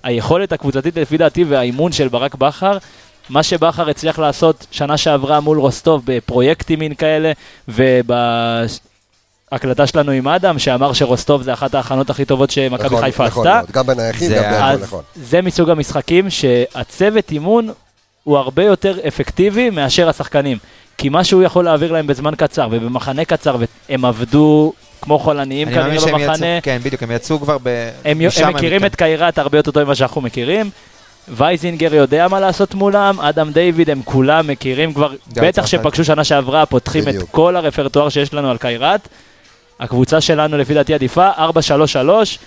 היכולת הקבוצתית לפי דעתי והאימון של ברק בכר, מה שבכר הצליח לעשות שנה שעברה מול רוסטוב בפרויקטים מין כאלה, ובהקלטה שלנו עם אדם, שאמר שרוסטוב זה אחת ההכנות הכי טובות שמכבי נכון, חיפה נכון עשתה. מאוד, גם בנייחים, זה גם ה- בהכל, אז נכון. זה מסוג המשחקים שהצוות אימון הוא הרבה יותר אפקטיבי מאשר השחקנים. כי מה שהוא יכול להעביר להם בזמן קצר ובמחנה קצר, והם עבדו כמו חולניים כנראה יצאו, במחנה, כן, בדיוק, הם יצאו כבר ב... הם, הם מכירים את קיירת הרבה יותר טוב ממה שאנחנו מכירים. וייזינגר יודע מה לעשות מולם, אדם דיוויד, הם כולם מכירים כבר, בטח. שפגשו שנה שעברה, פותחים את בדיוק. כל הרפרטואר שיש לנו על קיירת. הקבוצה שלנו לפי דעתי עדיפה, 4-3-3,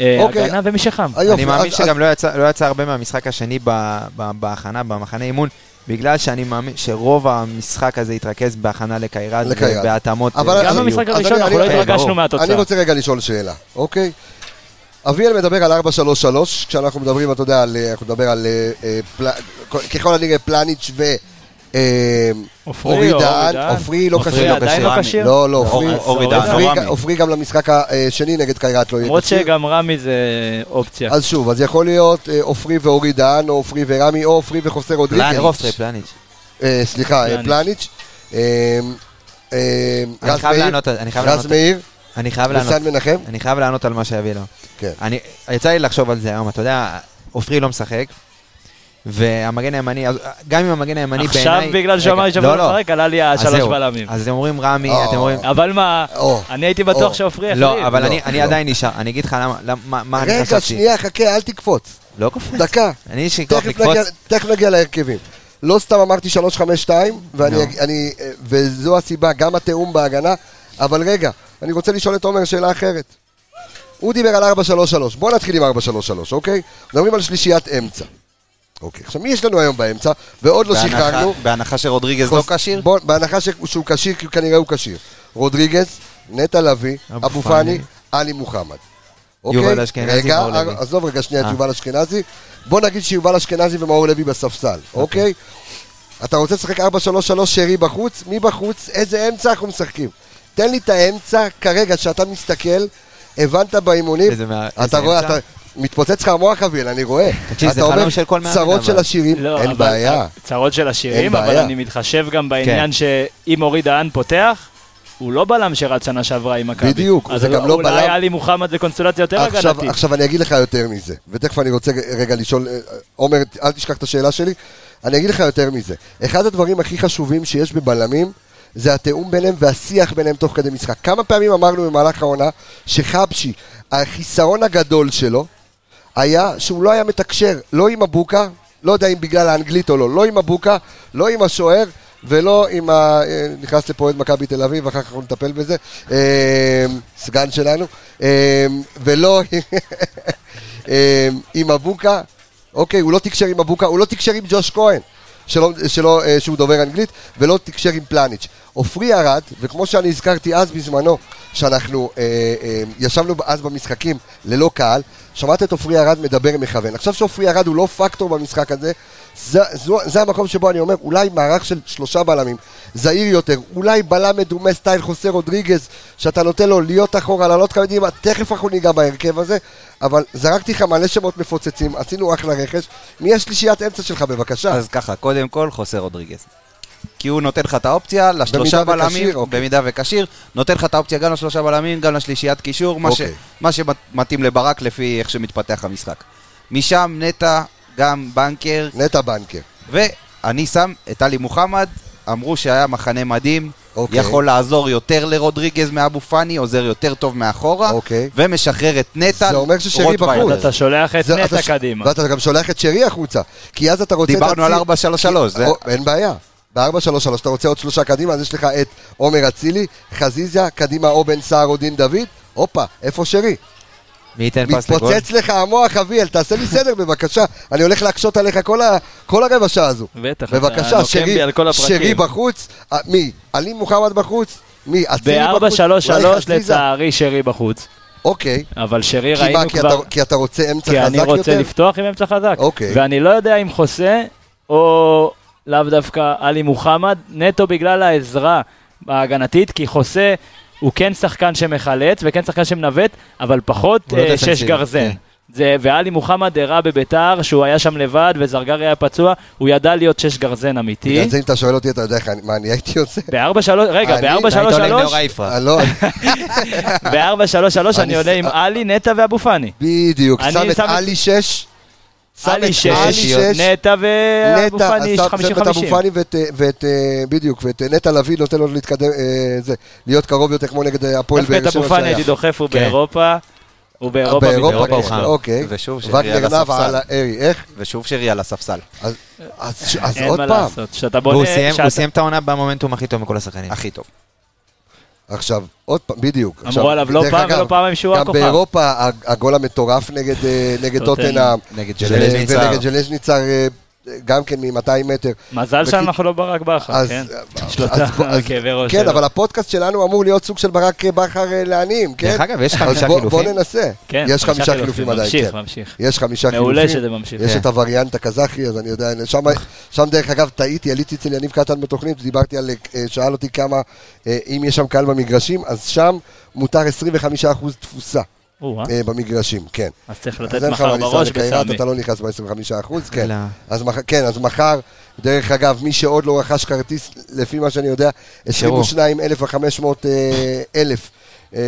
אה, אוקיי. הגנה ומי שחם. היופי, אני מאמין אז- שגם לא יצא- לא יצא הרבה מהמשחק השני ב- ב- בהכנה, במחנה אימון, בגלל שאני מאמין שרוב המשחק הזה התרכז בהכנה לקיירת, לקיירת. ובהתאמות. אבל- אה, גם במשחק הראשון אני- אנחנו לא אני- התרגשנו. מהתוצאה. אני רוצה רגע לשאול שאלה, אוקיי? אביאל מדבר על 4-3-3, כשאנחנו מדברים, אתה יודע, על, אנחנו נדבר על אה, אה, פל... ככל הנראה פלניץ' ו... אה, עופרי דהן? עופרי לא עופרי כשיר. עדיין לא כשיר? לא, לא, עופרי, דהן, עופרי- לא גם למשחק השני נגד קיירת לא יהיה למרות כשיר. שגם רמי זה אופציה. אז שוב, אז יכול להיות אה, עופרי ואורי דהן, או עופרי ורמי, או עופרי וחוסה רודריגז. פלניץ'. אה, סליחה, אה, פלניץ'. פלניץ'. אה, אה, אני רז חייב מאיר, לענות, אני חייב לענות, וסן מנחם. אני חייב לענות על מה שהביא לו. כן. אני, יצא לי לחשוב על זה היום, אתה יודע, עופרי לא משחק, והמגן הימני, גם אם המגן הימני בעיניי... עכשיו בגלל רגע, שבוע לא, לא. לשחק, עלה לי אז השלוש. בלמים. אז אתם אומרים רמי, או. אתם אומרים... אבל מה, או, אני הייתי בטוח. שעופרי יחליף. לא, אבל לא, אני אני לא. עדיין נשאר, אני אגיד לך למה, למה- מה- אני רגע, חשבתי. שנייה, חכה, אל תקפוץ. לא קופץ. דקה. אני יש לי כוח לקפוץ. תכף נגיע להרכבים. לא סתם אמרתי 352, ואני, נו. אני, וזו הסיבה, גם התיאום בהגנה, אבל רגע, אני רוצה לשאול את עומר שאלה אחרת. הוא דיבר על 433, בואו נתחיל עם 433, אוקיי? מדברים על שלישיית אמצע. אוקיי, עכשיו מי יש לנו היום באמצע? ועוד לא שחררנו. בהנחה שרודריגז לא כשיר? בהנחה שהוא כשיר, כי כנראה הוא כשיר. רודריגז, נטע לביא, אבו פאני. עלי מוחמד. אוקיי? יובל אשכנזי רגע, ומאור לוי. עזוב רגע שנייה את אה. יובל אשכנזי. בוא נגיד שיובל אשכנזי ומאור לוי בספסל, אוקיי? אתה רוצה לשחק 4-3-3 שרי בחוץ? מי בחוץ? איזה אמצע אנחנו משחקים? תן לי את האמצע כרגע, שאתה מסתכל, הבנת באימונים, איזה מה- אתה איזה רואה, אמצע? אתה מתפוצץ לך המוח אביאל, אני רואה. תקשיב, זה חלום של כל מאמן, צרות של. השירים, לא, אין אבל- בעיה. צרות של השירים, אבל בעיה. אני מתחשב גם בעניין שאם אורי דהן פותח, הוא לא בלם שרץ שנה שעברה עם מכבי. בדיוק, אז זה גם לא אולי בלם. עלי מוחמד זה קונסטלציה יותר עכשיו, הגנתית. עכשיו אני אגיד לך יותר מזה, ותכף אני רוצה רגע לשאול, אה, עומר, אל תשכח את השאלה שלי, אני אגיד לך יותר מזה. אחד הדברים הכי חשובים שיש בבלמים, זה התיאום ביניהם והשיח ביניהם תוך כדי משחק. כמה פעמים אמרנו במהלך העונה, שחבשי, החיסרון הגדול שלו, היה שהוא לא היה מתקשר, לא עם הבוקה, לא יודע אם בגלל האנגלית או לא, לא עם הבוקה, לא עם השוער, ולא עם ה... אה, נכנס לפה אוהד מכבי תל אביב, אחר כך אנחנו נטפל בזה, אה, סגן שלנו, אה, ולא *laughs* עם הבוקה, אוקיי, הוא לא תקשר עם הבוקה, הוא לא תקשר עם ג'וש כהן. שלא, שלא, אה, שהוא דובר אנגלית, ולא תקשר עם פלניץ'. עופרי ירד, וכמו שאני הזכרתי אז בזמנו, שאנחנו אה, אה, ישבנו אז במשחקים ללא קהל, שמעת את עופרי ירד מדבר עם מכוון. עכשיו שעופרי ירד הוא לא פקטור במשחק הזה, זה, זו, זה המקום שבו אני אומר, אולי מערך של שלושה בלמים, זהיר יותר, אולי בלם מדומה סטייל חוסה רודריגז, שאתה נותן לו להיות אחורה, לעלות קדימה, תכף אנחנו ניגע בהרכב הזה, אבל זרקתי לך מלא שמות מפוצצים, עשינו אחלה רכש. מי השלישיית אמצע שלך בבקשה? אז ככה, קודם כל חוסר רודריגז. כי הוא נותן לך את האופציה לשלושה במידה בלמים, וכשיר, אוקיי. במידה וכשיר, נותן לך את האופציה גם לשלושה בלמים, גם לשלישיית קישור, מה, ש, אוקיי. מה שמתאים לברק לפי איך שמתפתח המשחק. משם נטע, גם בנקר, נטע בנקר. ואני שם את עלי מוחמד, אמרו שהיה מחנה מדהים, אוקיי. יכול לעזור יותר לרודריגז מאבו פאני, עוזר יותר טוב מאחורה, אוקיי. ומשחרר את נטע, זה אומר ששרי. בחוץ. אתה שולח את זה- נטע ש- קדימה. ואתה גם שולח את שרי החוצה. כי אז אתה רוצה... את דיברנו על הצי- 4-3-3, זה- או, אין בעיה. ב-4-3-3 אתה רוצה עוד שלושה קדימה, אז יש לך את עומר אצילי, חזיזה, קדימה או בן סער או דין דוד. הופה, איפה שרי? מי ייתן פס לגול? מתפוצץ לך המוח, אביאל, תעשה לי סדר בבקשה. אני הולך להקשות עליך כל ה- כל הרבע שעה הזו. בטח, אתה בבקשה, נוקם שרי, בי על כל הפרקים. שרי בחוץ, אה, מי? עלי מוחמד בחוץ? מי? אצילי בחוץ? ב-4-3-3 אולי חזיזה? לצערי שרי בחוץ. אוקיי. אבל שרי כי מה, ראינו כי כבר... אתה- כי אתה רוצה אמצע כי חזק אני יותר? רוצה לפתוח עם אמצע חזק. אוקיי. ואני לא יודע אם חוסה, או לאו דווקא עלי מוחמד, נטו בגלל העזרה ההגנתית, כי חוסה הוא כן שחקן שמחלץ, וכן שחקן שמנווט, אבל פחות לא אה, שש גרזן. כן. זה, ועלי מוחמד הראה בביתר שהוא היה שם לבד וזרגרי היה פצוע, הוא ידע להיות שש גרזן אמיתי. בגלל זה אם אתה שואל אותי, אתה יודע איך מה אני הייתי עושה? ב-4-3, רגע, אני- אתה היית עולה עם ב-4-3-3, ליאור אייפרט. אני לא, *laughs* ב-4-3-3 אני עולה עם עלי, נטע ואבו פאני. בדיוק, שם את עלי 6, שם עלי את 6, עלי 6, נטע ואבו פאני את אבו 50-50. פאני ואת, אה, אה, בדיוק, ואת אה, נטע לביא נותן לו להתקדם, זה, להיות קרוב יותר כמו נגד הפועל דווקא את באר שבע אבו פאני. הייתי דוחף, הוא כן. באירופה. הוא באירופה באירופה. באירופה הוא כן, חם. אוקיי, ושוב שרי על הספסל. איך? ושוב שרי על הספסל. אז- אז אז אין עוד מה פעם, לעשות, שאתה בונה... הוא סיים את העונה במומנטום הכי טוב מכל השחקנים. הכי טוב. עכשיו, עוד פעם, בדיוק. אמרו עכשיו, עליו לא פעם אגב, ולא פעמיים שהוא גם הכוכב. באירופה הגול המטורף נגד אה. טוטנאם. ונגד ג'לז'ניצר אה, גם כן מ-200 מטר. מזל וכי- שאנחנו לא ברק בכר, אז- כן? אז- אז- אז- הכאבי ראש כן, שלו. אבל הפודקאסט שלנו אמור להיות סוג של ברק בכר אה, לעניים, כן? דרך אגב, יש אז חמישה בוא- בוא חילופים. ננסה. כן, יש חמישה חילופים עדיין, ממשיך, כן. ממשיך. יש חמישה חילופים. מעולה שזה ממשיך. יש כן. את הווריאנט הקזחי, אז אני יודע, שם, שם דרך אגב טעיתי, עליתי אצל יניב קטן בתוכנית, דיברתי על, אה, שאל אותי כמה, אה, אם יש שם קהל במגרשים, אז שם מותר 25% תפוסה במגרשים, כן. אז צריך אז לתת לך מחר בראש לקיירת, בסמי. אתה לא נכנס ב-25%, כן. אז מחר, כן, אז מחר, דרך אגב, מי שעוד לא רכש כרטיס, לפי מה שאני יודע, 22,500 אה, אלף. אה,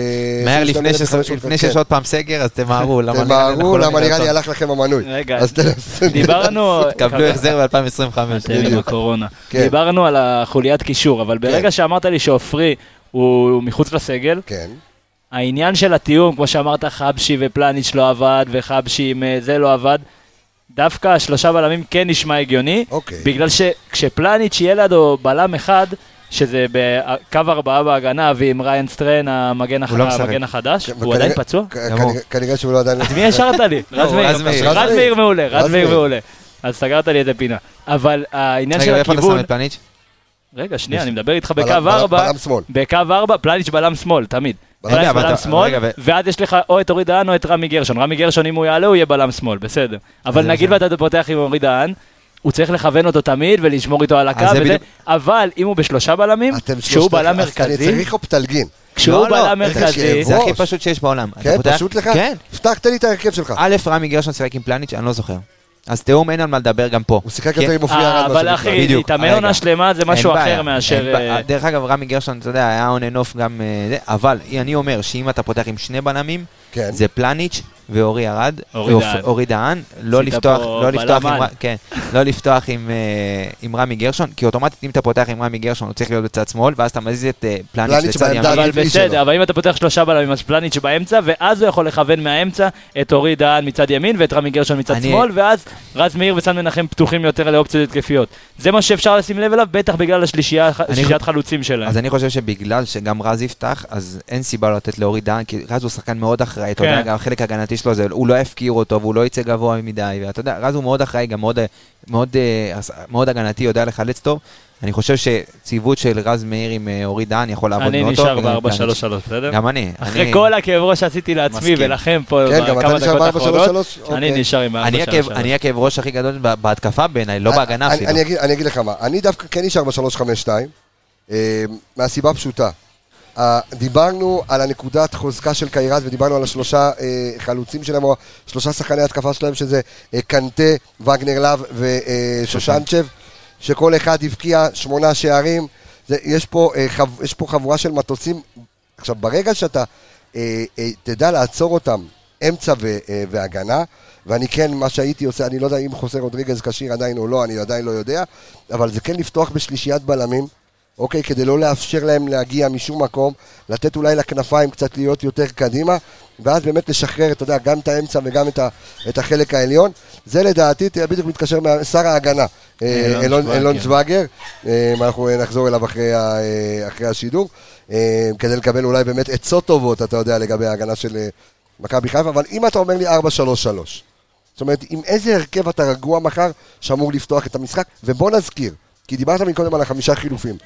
מהר לפני 22,500, שס- לפני כן. שיש עוד פעם סגר, אז תמהרו, תמהרו, לא למה נראה לי. הלך לכם המנוי. רגע, אז. דיברנו... *laughs* קבלו החזר *laughs* ב-2025. אתם עם הקורונה. כן. דיברנו על החוליית קישור, אבל ברגע שאמרת לי שעופרי הוא מחוץ לסגל, כן, העניין של התיאום, כמו שאמרת, חבשי ופלניץ' לא עבד, וחבשי עם אה, זה לא עבד, דווקא השלושה בלמים כן נשמע הגיוני, אוקיי. בגלל שכשפלניץ' יהיה לידו בלם אחד, שזה בקו ארבעה בהגנה, ועם ריין סטריין, המגן, הח... הוא לא. המגן החדש, כן, הוא עדיין פצוע? כנראה- כנראה שהוא לא עדיין... את מי השארת לי? *laughs* רז מאיר. רז מאיר. רז מאיר מעולה, רז מאיר. מעולה. אז סגרת לי איזה פינה. אבל העניין של רגע, איפה אתה הכיוון... שם את פלניץ'? רגע, שנייה, אני מדבר איתך בקו ארבע. בלם שמאל. בקו ארבע, פלניץ' בלם שמאל, תמיד. בלם- אתה- שמאל, רגע, ו- ואז יש לך או את אורי דהן או את רמי גרשון. רמי גרשון, אם הוא יעלה, הוא יהיה בלם שמאל, בסדר. אבל זה נגיד. ואתה פותח עם אורי דהן, הוא צריך לכוון אותו תמיד ולשמור איתו על הקו, זה וזה, בדיוק- אבל אם הוא בשלושה בלמים, אתם כשהוא שלושתכם- בלם אז אני מרכזי, צריך אופטלגין. כשהוא לא, לא, בלם מרכזי, זה הכי ראש. פשוט שיש בעולם. אתה כן, פותח- פשוט לך? כן. הבטחת לי את ההרכב שלך. א', רמי גרשון שיחק עם פלניץ', אני לא זוכר. אז תיאום אין על מה לדבר גם פה. הוא שיחק כן. יותר עם אופי אה, ירד. מה אבל. אחי. להתאמן. עונה שלמה זה משהו אחר מאשר... אה, דרך אגב, רמי גרשון, אתה יודע, היה און אנ אוף גם אה, זה, אבל אני אומר שאם אתה פותח עם שני בלמים, כן. זה פלניץ' ואורי ירד, אורי דהן. לא לפתוח, לא לפתוח עם, כן, לא לפתוח עם, אה, עם רמי גרשון, כי אוטומטית אם אתה פותח עם רמי גרשון הוא צריך להיות בצד שמאל, ואז אתה מזיז את אה, פלניץ' לצד ימין. אבל בסדר. אבל אם אתה פותח שלושה בלמים, אז פלניץ' באמצע, ואז הוא יכול לכוון מהאמצע את אורי דהן מצד ימין ואת רמי גרשון מצד שמאל, ואז רז מאיר וסן מנחם פתוחים יותר לאופציות התקפיות. זה מה שאפשר לשים לב אליו, בטח בגלל השלישייה- שלישיית חלוצים שלהם. אז אני חושב שבגלל שגם רז יפתח, אז אין סיבה לתת לאורי דהן, כי רז הוא שחקן מאוד אחראי, אתה כן. יודע, גם החלק ההגנתי שלו, זה, הוא לא יפקיר אותו, והוא לא יצא גבוה מדי, ואתה יודע, רז הוא מאוד אחראי, גם מאוד, מאוד, אה, מאוד הגנתי, יודע לחלץ טוב. אני חושב שציוות של רז מאיר עם אה, אורי דהן יכול לעבוד אני מאוד טוב. נשאר וגם עם פלניץ'. ב-4-3-3, בסדר? גם אני. אחרי אני- כל הכאב ראש שעשיתי לעצמי. ולכם פה כן, נשאר דקות האחרונות, שלוש? אני אוקיי. נשאר עם אני הכאב- 4-3-3. אני הכאב ראש הכי גדול ב- בהתקפה בעיניי, לא בהגנה אני- אפילו. אני אגיד- אני אגיד לך מה, אני דווקא כן נשאר ב-352, מהסיבה הפשוטה. אה, דיברנו על הנקודת חוזקה של קיירת ודיברנו על השלושה אה, חלוצים שלהם, או שלושה שחקני התקפה שלהם, שזה אה, קנטה, וגנר להב ושושנצ'ב. שכל אחד הבקיע שמונה שערים. זה, יש, פה, אה, יש פה חבורה של מטוסים. עכשיו, ברגע שאתה אה, אה, תדע לעצור אותם, אמצע אה, והגנה, ואני כן, מה שהייתי עושה, אני לא יודע אם חוסר רודריגז כשיר עדיין או לא, אני עדיין לא יודע, אבל זה כן לפתוח בשלישיית בלמים, אוקיי? כדי לא לאפשר להם להגיע משום מקום, לתת אולי לכנפיים קצת להיות יותר קדימה, ואז באמת לשחרר, אתה יודע, גם את האמצע וגם את, ה, את החלק העליון. זה לדעתי, תראה, בדיוק מתקשר משר ההגנה, אה, אילון. אילון צוואגר, אה, אנחנו נחזור אליו אחרי, ה- אה, אחרי השידור, אה, כדי לקבל אולי באמת עצות טובות, אתה יודע, לגבי ההגנה של אה, מכבי חיפה, אבל אם אתה אומר לי 4-3-3, זאת אומרת, עם איזה הרכב אתה רגוע מחר שאמור לפתוח את המשחק? ובוא נזכיר, כי דיברת מקודם על החמישה חילופים.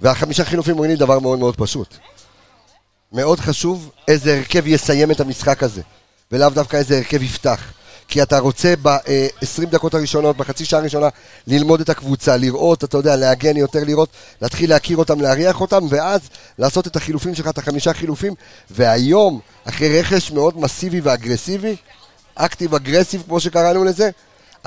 והחמישה חילופים לי דבר מאוד מאוד פשוט. מאוד חשוב איזה הרכב יסיים את המשחק הזה, ולאו דווקא איזה הרכב יפתח. כי אתה רוצה ב-20 דקות הראשונות, בחצי שעה הראשונה, ללמוד את הקבוצה, לראות, אתה יודע, להגן יותר, לראות, להתחיל להכיר אותם, להריח אותם, ואז לעשות את החילופים שלך, את החמישה חילופים. והיום, אחרי רכש מאוד מסיבי ואגרסיבי, אקטיב אגרסיב, כמו שקראנו לזה,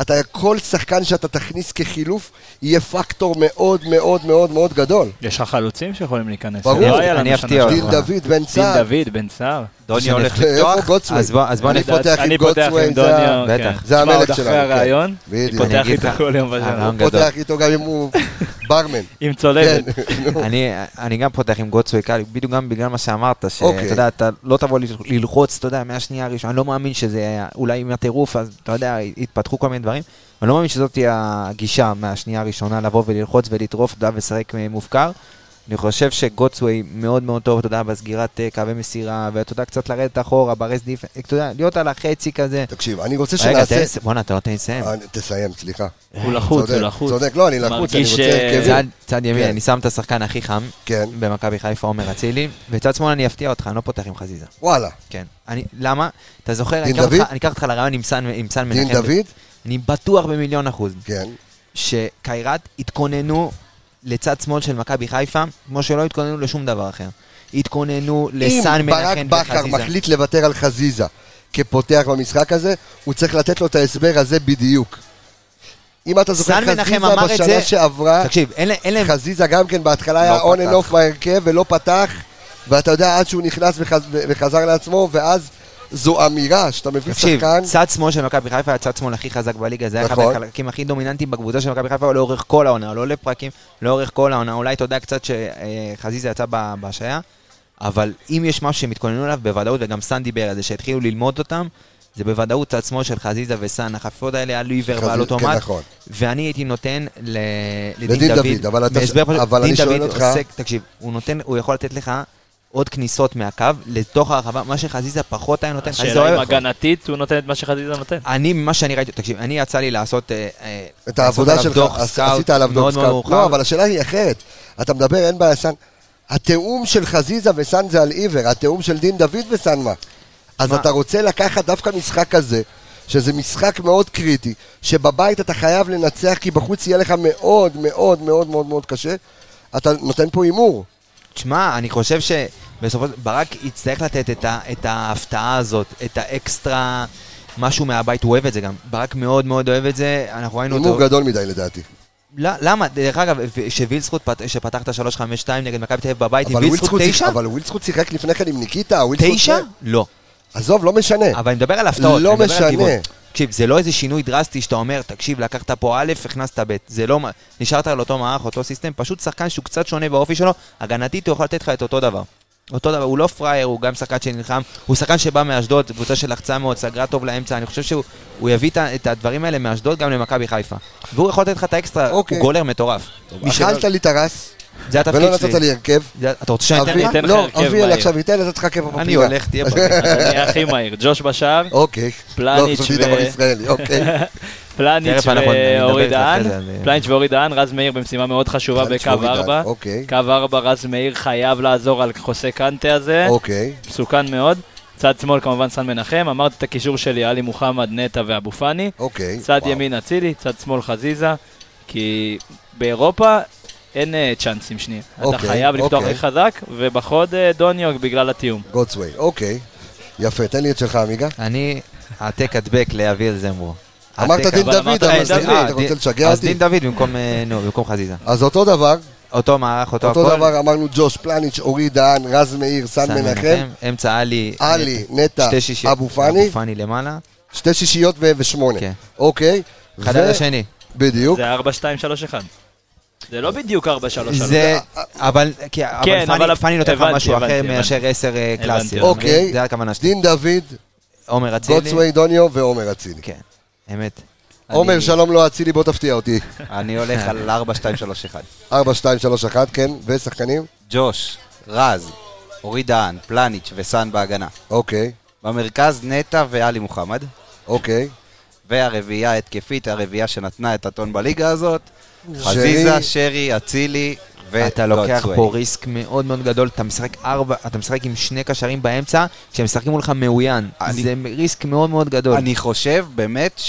אתה, כל שחקן שאתה תכניס כחילוף, יהיה פקטור מאוד מאוד מאוד מאוד גדול. יש לך חלוצים שיכולים להיכנס. ברור. לא אני אפתיע. אותך. דין דוד, בן דין סער. דוד, בן סער. דוני הולך לפתוח? אז בוא- אז בוא אני נפתח. פותח עם אני פותח דוניו, בטח. כן. זה המלך עוד אחרי שלנו, כן. הרעיון. פותח אני אגיד איתו כל יום בשנה. גדול. פותח איתו גם אם הוא *laughs* ברמן. עם צולבת. כן, *laughs* אני, גם פותח עם גוטסווי קל, בדיוק גם בגלל מה שאמרת, שאתה אוקיי. יודע, אתה לא תבוא ללחוץ, אתה יודע, מהשנייה הראשונה, אני לא מאמין שזה, היה- אולי עם הטירוף, אז אתה יודע, יתפתחו כל מיני דברים, אני לא מאמין שזאת תהיה הגישה מהשנייה הראשונה, לבוא וללחוץ ולטרוף, אתה יודע, ולשחק מופקר. אני חושב שגוטסווי מאוד מאוד טוב, אתה יודע, בסגירת אה, קווי מסירה, ואתה יודע, קצת לרדת אחורה, ברס דיפ, אתה יודע, להיות על החצי כזה. תקשיב, אני רוצה רגע, שנעשה... בואנה, אתה לא תן לי לסיים. אה, תסיים, סליחה. הוא לחוץ, הוא לחוץ. צודק, לא, אני לחוץ, אני מרגיש, רוצה אה, הרכבים. צד, ימין, כן. אני שם את השחקן הכי חם כן, במכבי חיפה, עומר אצילי, וצד שמאל אני אפתיע אותך, אני לא פותח עם חזיזה. וואלה. כן. למה? אתה זוכר, אני דין אקח אותך- דוד? אני אקח אותך לרעיון עם סן, סן דין מנחם. דוד? אני בטוח במיליון אחוז כן. שקיירת התכוננו לצד שמאל של מכבי חיפה, כמו שלא התכוננו לשום דבר אחר. התכוננו אם לסן ברק מנחם בכר וחזיזה. מחליט לוותר על חזיזה כפותח במשחק הזה, הוא צריך לתת לו את ההסבר הזה בדיוק. אם אתה זוכר, חזיזה בשנה זה- שעברה, תקשיב, אין אין. חזיזה גם כן בהתחלה היה לא and פתח. off בהרכב ולא פתח, ואתה יודע, עד שהוא נכנס וחז- וחזר לעצמו, ואז זו אמירה שאתה מביא תקשיב, שחקן, צד שמאל של מכבי חיפה היה צד שמאל הכי חזק בליגה, זה היה אחד נכון. החלקים הכי דומיננטיים בקבוצה של מכבי חיפה לאורך כל העונה, לא לפרקים, לאורך כל העונה. אולי יודע קצת שחזיזה יצא בהשעיה, אבל אם יש משהו שהם התכוננו אליו בוודאות, וגם סן דיבר על זה, שהתחילו ללמוד אותם, זה בוודאות צד שמאל של חזיזה וסן, החפיפות האלה על ליבר ועל כן, אוטומט, נכון. ואני הייתי נותן ל- לדין לדין דוד, דוד, אבל אתה- אבל אני שואל אותך- עוסק, תקשיב, הוא נותן, הוא יכול לתת לך עוד כניסות מהקו לתוך הרחבה, מה שחזיזה פחות היה נותן. השאלה אם הגנתית הוא נותן את מה שחזיזה נותן. אני, ממה שאני ראיתי, תקשיב, אני יצא לי לעשות... אה, אה, את העבודה שלך, עשית עליו דוח scout. לא, אבל השאלה היא אחרת. אתה מדבר, אין בעיה, סן. התיאום של חזיזה וסן זה על עיוור, התיאום של דין דוד וסן מה? אז מה? אתה רוצה לקחת דווקא משחק כזה, שזה משחק מאוד קריטי, שבבית אתה חייב לנצח, כי בחוץ יהיה לך מאוד מאוד מאוד מאוד מאוד קשה. אתה נותן פה הימור. תשמע, אני חושב שבסופו של דבר, ברק יצטרך לתת את, ה, את ההפתעה הזאת, את האקסטרה, משהו מהבית, הוא אוהב את זה גם. ברק מאוד מאוד אוהב את זה, אנחנו ראינו אותו... הימור גדול מדי לדעתי. לא, למה? דרך אגב, שווילדסחוט פת- שפתח את ה-352 נגד מכבי תל אביב בבית, עם תשע? שיחק- אבל ווילדסחוט שיחק לפני כן עם ניקיטה, ווילדסחוט תשע? זה- לא. עזוב, לא משנה. אבל אני מדבר על הפתעות. לא משנה. תקשיב, זה לא איזה שינוי דרסטי שאתה אומר, תקשיב, לקחת פה א', הכנסת ב', זה לא, נשארת על אותו מערך, אותו system, פשוט שחקן שהוא קצת שונה באופי שלו, הגנתית הוא יכול לתת לך את אותו דבר. אותו דבר, הוא לא פראייר, הוא גם שחקן שנלחם, הוא שחקן שבא מאשדוד, קבוצה שלחצה מאוד, סגרה טוב לאמצע, אני חושב שהוא הוא יביא את הדברים האלה מאשדוד גם למכבי חיפה. והוא יכול לתת לך את האקסטרה, אוקיי. הוא גולר מטורף. אכלת לי את הראש, זה התפקיד ולא שלי. נתת לי הרכב. אתה רוצה שאני אתן אבי- לך? אתן לך לא, הרכב מהיר. עכשיו ייתן לתת לך הרכב בפינה. אני הולך, תהיה בריא. אז *laughs* אני הכי מהיר. ג'וש בשער, אוקיי. פלניץ' לא, חשבתי ו- אוקיי. *laughs* פלניץ' ואורי דהן. פלניץ' ואורי דהן, רז מאיר במשימה מאוד חשובה פלניץ' בקו ואורי דהן, 4. אוקיי. קו 4, רז מאיר חייב לעזור על חוסה קנטה הזה. אוקיי. מסוכן מאוד. צד שמאל כמובן סן מנחם, אמרתי את הקישור שלי, עלי מוחמד, נטע ואבו פאני. אוקיי. צד. ימין אצילי, צד שמאל חזיזה, כי באירופה אין אה, צ'אנסים שנייה. אתה אוקיי, חייב לפתוח אוקיי. הכי חזק, ובחוד אה, דוניו בגלל התיאום. גודסווי, אוקיי. יפה, תן לי את שלך, עמיגה. אני העתק הדבק לאביאל זמרו. אמרת דין דוד, אמרת אבל דין סליחה, דוד. אתה רוצה לשגע אז אותי? דין דוד במקום, אה, במקום חזיזה. אז אותו דבר, אותו מערך, אותו אותו הכל. דבר אמרנו ג'וש, פלניץ', אורי דהן, רז מאיר, סן מנחם, אמצע עלי. עלי, נטע. אבו פאני, אבו פאני למעלה. שתי שישיות ושמונה. כן. אוקיי. אחד על השני. בדיוק. זה 4, 2, 3, 1. זה לא בדיוק 4, 3, 3. זה, אבל, כי- כן, אבל פאני- נותן לך משהו אחר מאשר עשר אה, הבנתי. קלאסי. אוקיי. זה הכוונה שלי. דין דוד, עומר אצילי. גוטסווי דוניו ועומר אצילי. כן, אמת. עומר, שלום לא אצילי, בוא תפתיע אותי. *laughs* אני הולך על 4, 2, 3, 1. 4, 2, 3, 1, כן, ושחקנים? ג'וש, רז, אורי דהן, פלניץ' וסאן בהגנה. אוקיי, במרכז נטע ואלי מוחמד. אוקיי. והרביעייה ההתקפית, הרביעייה שנתנה את הטון בליגה הזאת. חזיזה, שרי, אצילי אתה לוקח וגוטסווי. פה ריסק מאוד מאוד גדול, אתה משחק ארבע, אתה משחק עם שני קשרים באמצע, שהם משחקים מולך מאוין. אני- זה ריסק מאוד מאוד גדול. אני חושב באמת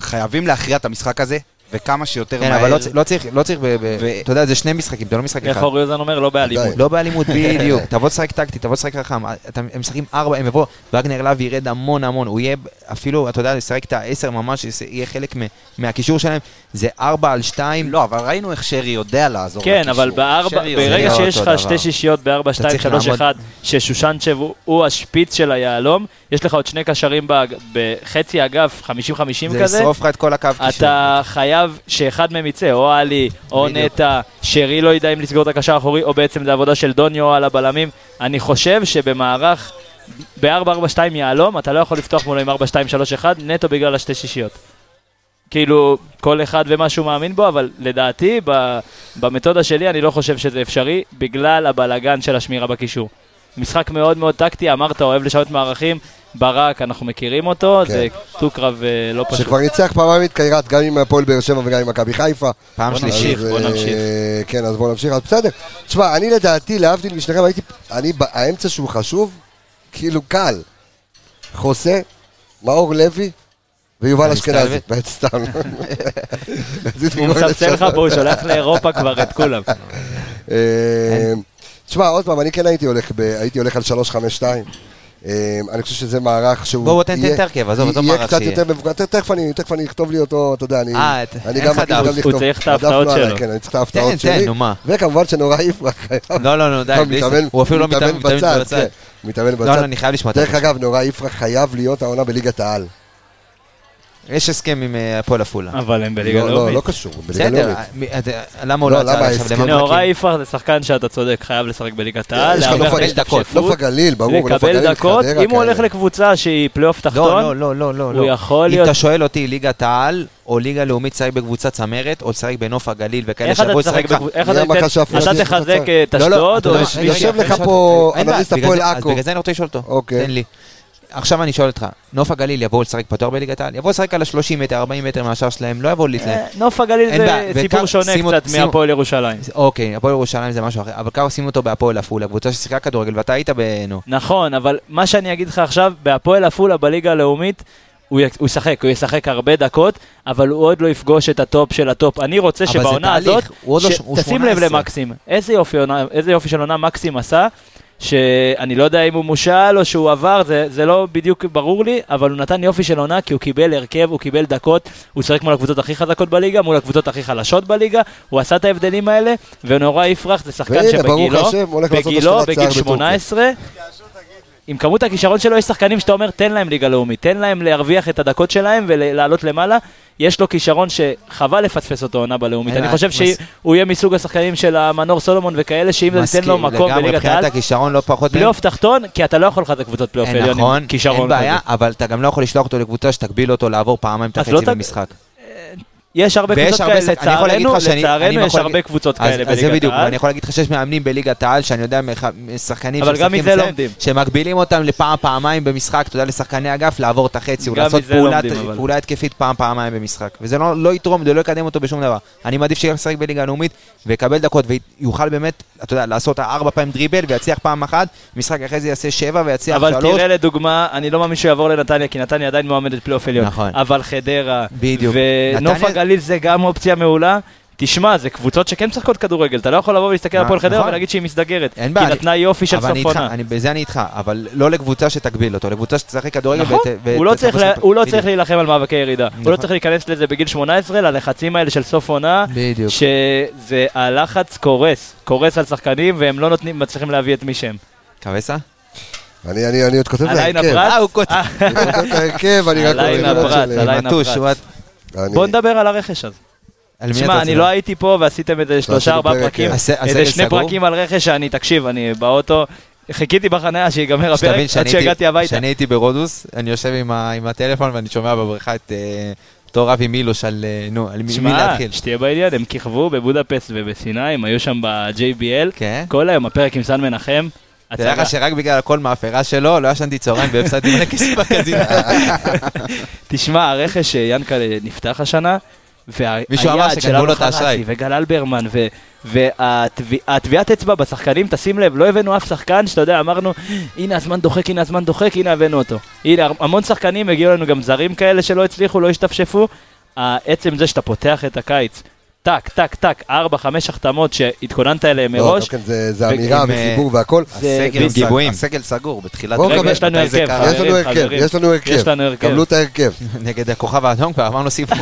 שחייבים להכריע את המשחק הזה, וכמה שיותר כן, מהר. אבל לא לא צריך, לא צריך, ו- אתה יודע, זה שני משחקים, זה לא משחק איך אחד. אורי אוזן אומר? לא באלימות. לא באלימות, *laughs* בדיוק. תבוא לשחק טקטי, תבוא לשחק חכם. הם משחקים ארבע, הם יבואו, וגנר להב ירד המון המון. הוא יהיה אפילו, אתה יודע, לשחק את העשר ממש, יהיה חלק מהקישור שלהם. זה ארבע על שתיים. לא, אבל ראינו איך שרי יודע לעזור כן, לקישור. אבל בארבע. ברגע שיש לך שתי. שישיות בארבע, שתיים, צריך שלוש, לעמוד- אחד, ששושנצ'ב הוא- השפיץ של היהלום, יש לך עוד שני קשרים בחצי אגף, 50-50 זה כזה, ישרוף לך את כל הקו קישור. אתה חייב שאחד מהם יצא, או עלי, או. נטע, שרי לא ידע אם לסגור את הקשר האחורי, או בעצם זה עבודה של דוניו על הבלמים. אני חושב שבמערך, ב-4-4-2 יהלום, אתה לא יכול לפתוח מולו עם 4-2-3-1, נטו בגלל השתי שישיות. כאילו, כל אחד ומה שהוא מאמין בו, אבל לדעתי, ב- במתודה שלי, אני לא חושב שזה אפשרי, בגלל הבלגן של השמירה בקישור. משחק מאוד מאוד טקטי, אמרת, אוהב לשנות מערכים, ברק, אנחנו מכירים אותו, כן. זה דו-קרב אה, לא פשוט. שכבר ניצח פעמיים את קיירת, גם עם הפועל באר שבע וגם עם מכבי חיפה. פעם שלישית. בוא אה, נמשיך. כן, אז בוא נמשיך. אז בסדר. תשמע, אני לדעתי, להבדיל משניכם, הייתי... אני, האמצע שהוא חשוב, כאילו קל. חוסה, מאור לוי ויובל אני אשכנזי. סתם. הוא מאוד מספסל לך. פה, הוא שולח לאירופה כבר את כולם. אה, תשמע, עוד פעם, אני כן הייתי הולך ב- הייתי הולך על 352. אה, אני חושב שזה מערך שהוא... בוא, בוא, תן- תן יהיה- את ההרכב, עזוב, עזוב יהיה מערך קצת שיהיה. יותר מבוגר, תכף אני אני אכתוב לי אותו, אתה יודע, אני... אה, אני אין לך דף. הוא. צריך את ההפתעות לא שלו. כן, אני צריך את ההפתעות תן, שלי. תן, נו מה. וכמובן שנורא יפרח. לא, לא, לא, די, לא, הוא אפילו לא מתאמן מתאמן בצד, בצד. כן, מתאמן לא, בצד. לא, אני חייב לשמוע את דרך הקול. אגב, נורא יפרח חייב להיות העונה בליגת העל. יש הסכם עם אה, הפועל עפולה. אבל הם בליגה לא, לא, לאומית. לא קשור, בליגה בסדר, לאומית. מי- אתה- למה הוא לא, לא יצא למה עכשיו? למה נאורי? יפרח זה שחקן שאתה צודק, חייב לשחק בליגת העל, יש לך הגליל, ההשתפשפות, נוף הגליל, ברור, נוף הגליל, לקבל דקות, אם הוא הולך. לקבוצה שהיא פלייאוף לא, תחתון, לא, לא, לא, לא. הוא לא. יכול אם להיות... אתה שואל אותי, ליגת העל או ליגה לאומית, לשחק בקבוצה צמרת, או לשחק בנוף הגליל וכאלה שיבואו תשחק לשחק לך. איך אתה תחזק? את לא, לא, אשדוד, אתה או יודע, את רגע, יושב רגע, לך אני פה אין בעיה, אנליסט בגלל הפועל זה- אז עכו. בגלל זה אני רוצה לשאול אותו. תן לי. עכשיו אני שואל אותך, נוף הגליל יבואו לשחק פתוח בליגת העל? יבואו לשחק על ה-30 מטר, 40 מטר מהשער שלהם, לא יבואו להתלהם. אה, נוף הגליל זה סיפור שונה קצת מהפועל ירושלים. אוקיי, הפועל ירושלים זה משהו אחר, אבל כמה שים אותו בהפועל עפולה, קבוצה ששיחקה כדורגל, ואתה היית בנו. נכון, אבל מה שאני אגיד לך עכשיו, בהפועל עפולה בליגה הלאומית, הוא ישחק, הוא ישחק הרבה דקות, אבל הוא עוד לא יפגוש את הטופ של הטופ. אני רוצה שבעונה הזאת, לא תשים לב 18. למקסים, איזה יופי של עונה מקסים עשה, שאני לא יודע אם הוא מושאל או שהוא עבר, זה, זה לא בדיוק ברור לי, אבל הוא נתן יופי של עונה כי הוא קיבל הרכב, הוא קיבל דקות, הוא שיחק מול הקבוצות הכי חזקות בליגה, מול הקבוצות הכי חלשות בליגה, הוא עשה את ההבדלים האלה, ונאורי יפרח זה שחקן שבגילו, בגילו, בגיל שיער בטורקיה. 18, עם כמות הכישרון שלו יש שחקנים שאתה אומר תן להם ליגה לאומית, תן להם להרוויח את הדקות שלהם ולעלות למעלה. יש לו כישרון שחבל לפספס אותו עונה בלאומית. אני חושב שהוא יהיה מסוג השחקנים של המנור סולומון וכאלה, שאם ניתן מסכים, לו מקום לגמרי, בליגת מבחינת העל, הכישרון לא פחות... פלייאוף תחתון, כי אתה לא יכול לחזק קבוצות פלייאוף אין, עליון נכון, עם כישרון אין בעיה. אבל אתה גם לא יכול לשלוח אותו לקבוצה שתגביל אותו לעבור פעמיים את החצי לא במשחק. יש הרבה קבוצות הרבה כאלה, אני לצערנו, אני לצערנו יש הרבה קבוצות אז כאלה אז זה בליגת בדיוק, העל. ואני יכול להגיד לך שיש מאמנים בליגת העל, שאני יודע, מח- שחקנים אבל גם שמשחקים מזה אצלם, לומדים, אבל. שמגבילים אותם לפעם, פעמיים במשחק, אתה יודע, לשחקני אגף, לעבור את החצי, או לעשות אבל. פעולה התקפית פעם, פעמיים במשחק. וזה לא לא יתרום, זה לא יקדם אותו בשום דבר. אני מעדיף שילך לשחק בליגה הלאומית, ויקבל דקות, ויוכל באמת, אתה יודע, לעשות ארבע פעמים דריבל, ויצליח פעם אחת, משחק אחרי זה יעשה שבע, ויצליח אבל שלוש. תראה לדוגמה, אני לא מאמין שהוא יעבור לנתניה, כי נתניה עדיין מועמדת פלייאוף עליון. נכון. אבל חדרה. ונוף הגליל זה גם אופציה מעולה, תשמע, זה קבוצות שכן משחקות כדורגל, אתה לא יכול לבוא ולהסתכל על הפועל חדרה נכון. ולהגיד שהיא מסתגרת. אין כי בעיה, היא נתנה יופי של אבל אני סוף איתך, עונה. אני- בזה אני איתך, אבל לא לקבוצה שתגביל אותו, לקבוצה שתשחק כדורגל נכון, ות- ות- הוא לא ות- צריך ות- לה- הוא לא. צריך להילחם על מאבקי ירידה. הוא לא נכון. צריך להיכנס לזה בגיל 18, ללחצים האלה של סוף עונה, בדיוק. שזה הלחץ קורס, קורס על שחקנים והם לא נותנים, מצליחים להביא את מי שהם. קווסה? אני אני- אני עוד כותב את ההרכב. אה, הוא כותב. אני כותב את ההרכב, אני רק הליין של- הליין. הוא- אני- בוא נדבר על הרכש הזה. תשמע, אני? לא הייתי פה ועשיתם איזה שלושה ארבעה פרק, פרקים, כן. איזה שני? פרקים על רכש שאני, תקשיב, אני באוטו, חיכיתי בחניה שיגמר הפרק עד שהגעתי הייתי- הביתה. כשאני הייתי ברודוס, אני יושב עם ה- עם הטלפון ואני שומע בבריכה את אה, אותו רבי מילוש על, אה, נו, על מי- להתחיל. שתהיה בעניין, הם כיכבו בבודפסט ובסיני, הם היו שם ב-JBL, כן? כל היום הפרק עם סן מנחם, תדע. לך שרק בגלל הכל מאפרה שלו, לא ישנתי צהריים והפסדתי מלא כסף בקזינו. *laughs* תשמע, הרכש שיאנקל'ה נפתח השנה, והיעד של אלון. חרסי וגל אלברמן, והטביעת אצבע בשחקנים, תשים לב, לא הבאנו אף שחקן שאתה יודע, אמרנו, הנה הזמן דוחק, הנה הזמן דוחק, הנה הבאנו אותו. הנה, המון שחקנים, הגיעו לנו גם זרים כאלה שלא הצליחו, לא השתפשפו. עצם זה שאתה פותח את הקיץ, טק, טק, טק, ארבע, חמש החתמות שהתכוננת אליהם לא, מראש, גם כן, זה אמירה עם, אה, וחיבור והכל. הסגל סגור בתחילת רגע, יש לנו הרכב? יש לנו הרכב. יש לנו הרכב. יש לנו הרכב. קבלו את ההרכב. *laughs* נגד הכוכב האדום כבר אמרנו סיפור.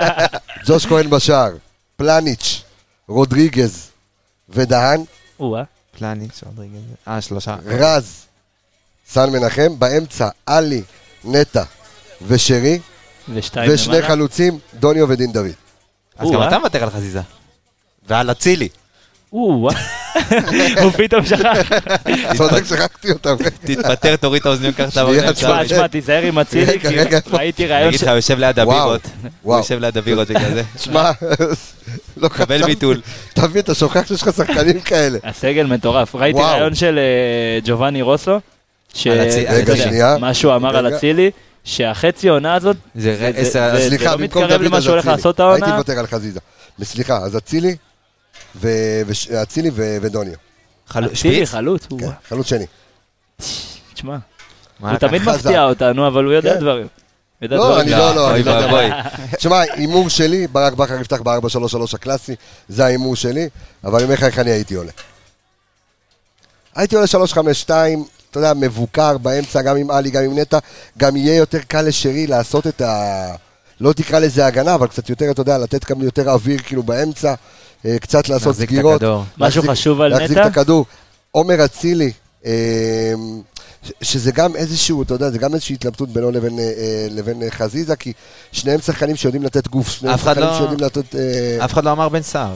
*laughs* ג'וש כהן בשער, פלניץ', רודריגז ודהן, או-אה. פלניץ', רודריגז. אה, שלושה. רז, סן מנחם, באמצע עלי, נטע ושרי, ושני. חלוצים, דוניו ודין דוד. אז גם. אתה מוותר על חזיזה. ועל אצילי. *laughs* הוא פתאום שכח. צודק, שכחתי אותם. תתפטר, תוריד את האוזניות, קח את שנייה, האוזניות. תשמע, תשמע, תשמע, תיזהר עם אצילי, כי רגע, איפה? ראיתי אני רעיון אגיד ש... לך, הוא יושב ליד הבירות. הוא. יושב ליד הבירות בגלל זה. שמע, לא קבל חשבתי. ביטול. תבין, אתה שוכח שיש לך שחקנים כאלה. הסגל מטורף. ראיתי. רעיון של אה, ג'ובאני רוסו, ש... רגע, יודע, שנייה. מה שהוא אמר על. אצילי, שהחצי עונה הזאת, זה זה- ר- עשר... זה- סליחה, לא במקום מתקרב דוד למה אז שהוא הולך אצילי. לעשות העונה. הייתי מוותר על חזיזה. סליחה, אז אצילי ו- אצילי ו- ודוניו. אצילי? חלוץ, כן. חלוץ שני. תשמע, הוא? תמיד. מפתיע אותנו, אבל הוא יודע כן. דברים. לא. אני לא, לא, אוי אני לא יודע. תשמע, הימור שלי, ברק בכר יפתח ב-4-3-3 הקלאסי, זה ההימור שלי, אבל אני אומר לך איך אני הייתי עולה. הייתי עולה 3-5-2, אתה יודע, מבוקר באמצע, גם עם עלי, גם עם נטע, גם יהיה יותר קל לשרי לעשות את ה... לא תקרא לזה הגנה, אבל קצת יותר, אתה יודע, לתת גם יותר אוויר כאילו באמצע, אה, קצת לעשות להחזיק את סגירות. הכדור. משהו להחזיק- חשוב על להחזיק נטע? את הכדור. עומר אצילי, אה, שזה גם איזשהו, אתה יודע, זה גם איזושהי התלבטות בינו לבין, אה, לבין חזיזה, כי שניהם שחקנים שיודעים לתת גוף, שניהם שחקנים לא- שיודעים לתת... אף אחד לא אמר בן סער.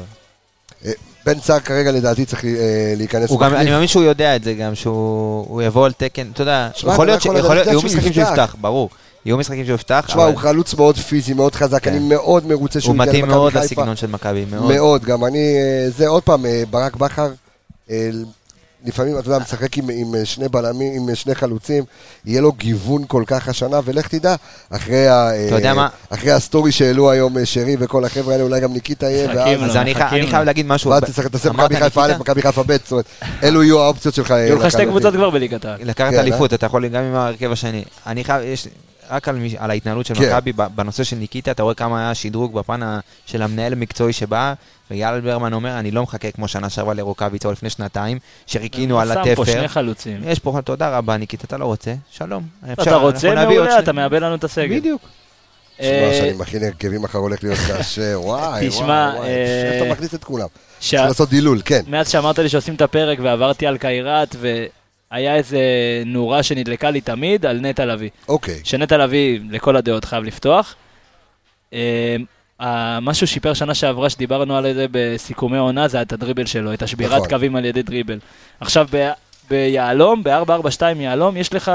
בן סער כרגע לדעתי צריך אה, להיכנס הוא גם. אני מאמין שהוא יודע את זה גם, שהוא הוא יבוא על תקן, אתה יודע, יכול להיות, לא ש- יכול יכול להיות, לדעת יהיו שהוא משחקים שהוא יפתח. ברור. יהיו משחקים שהוא יפתח, תשמע, אבל הוא חלוץ מאוד פיזי, מאוד חזק, כן. אני מאוד מרוצה שהוא הוא הגיע מתאים למכבי מאוד חיפה. לסגנון של מכבי, מאוד. מאוד, גם אני, אה, זה עוד פעם, אה, ברק בכר, לפעמים, אתה יודע, משחק עם, עם אה, שני בלמים, עם אה, שני חלוצים, יהיה לו גיוון כל כך השנה, ולך תדע, אחרי, ה, אה, מה? אחרי ה story שהעלו היום שרי וכל החבר'ה האלה, אולי גם ניקיטה יהיה, ואז אז לו, אני אני. חייב להגיד משהו. ואז תעשה מכבי חיפה א'? מכבי חיפה ב', זאת אומרת, אלו יהיו האופציות שלך. יהיו לך שתי. קבוצות כבר בליגת העל. לקחת אליפות, אתה יכול גם עם ההרכב השני. אני חייב, יש, רק על, על ההתנהלות של כן. מכבי, בנושא של ניקיטה, אתה רואה כמה היה שדרוג בפן של המנהל המקצועי שבא, ויאל ברמן אומר, אני לא מחכה כמו שנה שעברה לרוקאביצה או לפני שנתיים, שחיכינו על שם פה התפר. שני חלוצים. יש פה, תודה רבה, ניקיטה, אתה לא רוצה, שלום. אפשר, אתה רוצה מעולה, שני- אתה מאבד לנו את הסגל. בדיוק. תשמע, אה, שאני מכין הרכבים מחר הולך להיות קשה, *laughs* וואי, תשמע, וואי, וואי, אה, איך אתה מכניס את כולם? צריך לעשות דילול, כן. מאז שאמרת לי שעושים את הפרק ועברתי על קיירת, והיה איזה נורה שנדלקה לי תמיד על נטע לביא. אוקיי. שנטע לביא, לכל הדעות, חייב לפתוח. אה, מה שהוא שיפר שנה שעברה, שדיברנו על זה בסיכומי עונה, זה את הדריבל שלו, את השבירת נכון. קווים על ידי דריבל. עכשיו, ב- ביהלום, ב-442 יהלום, יש לך...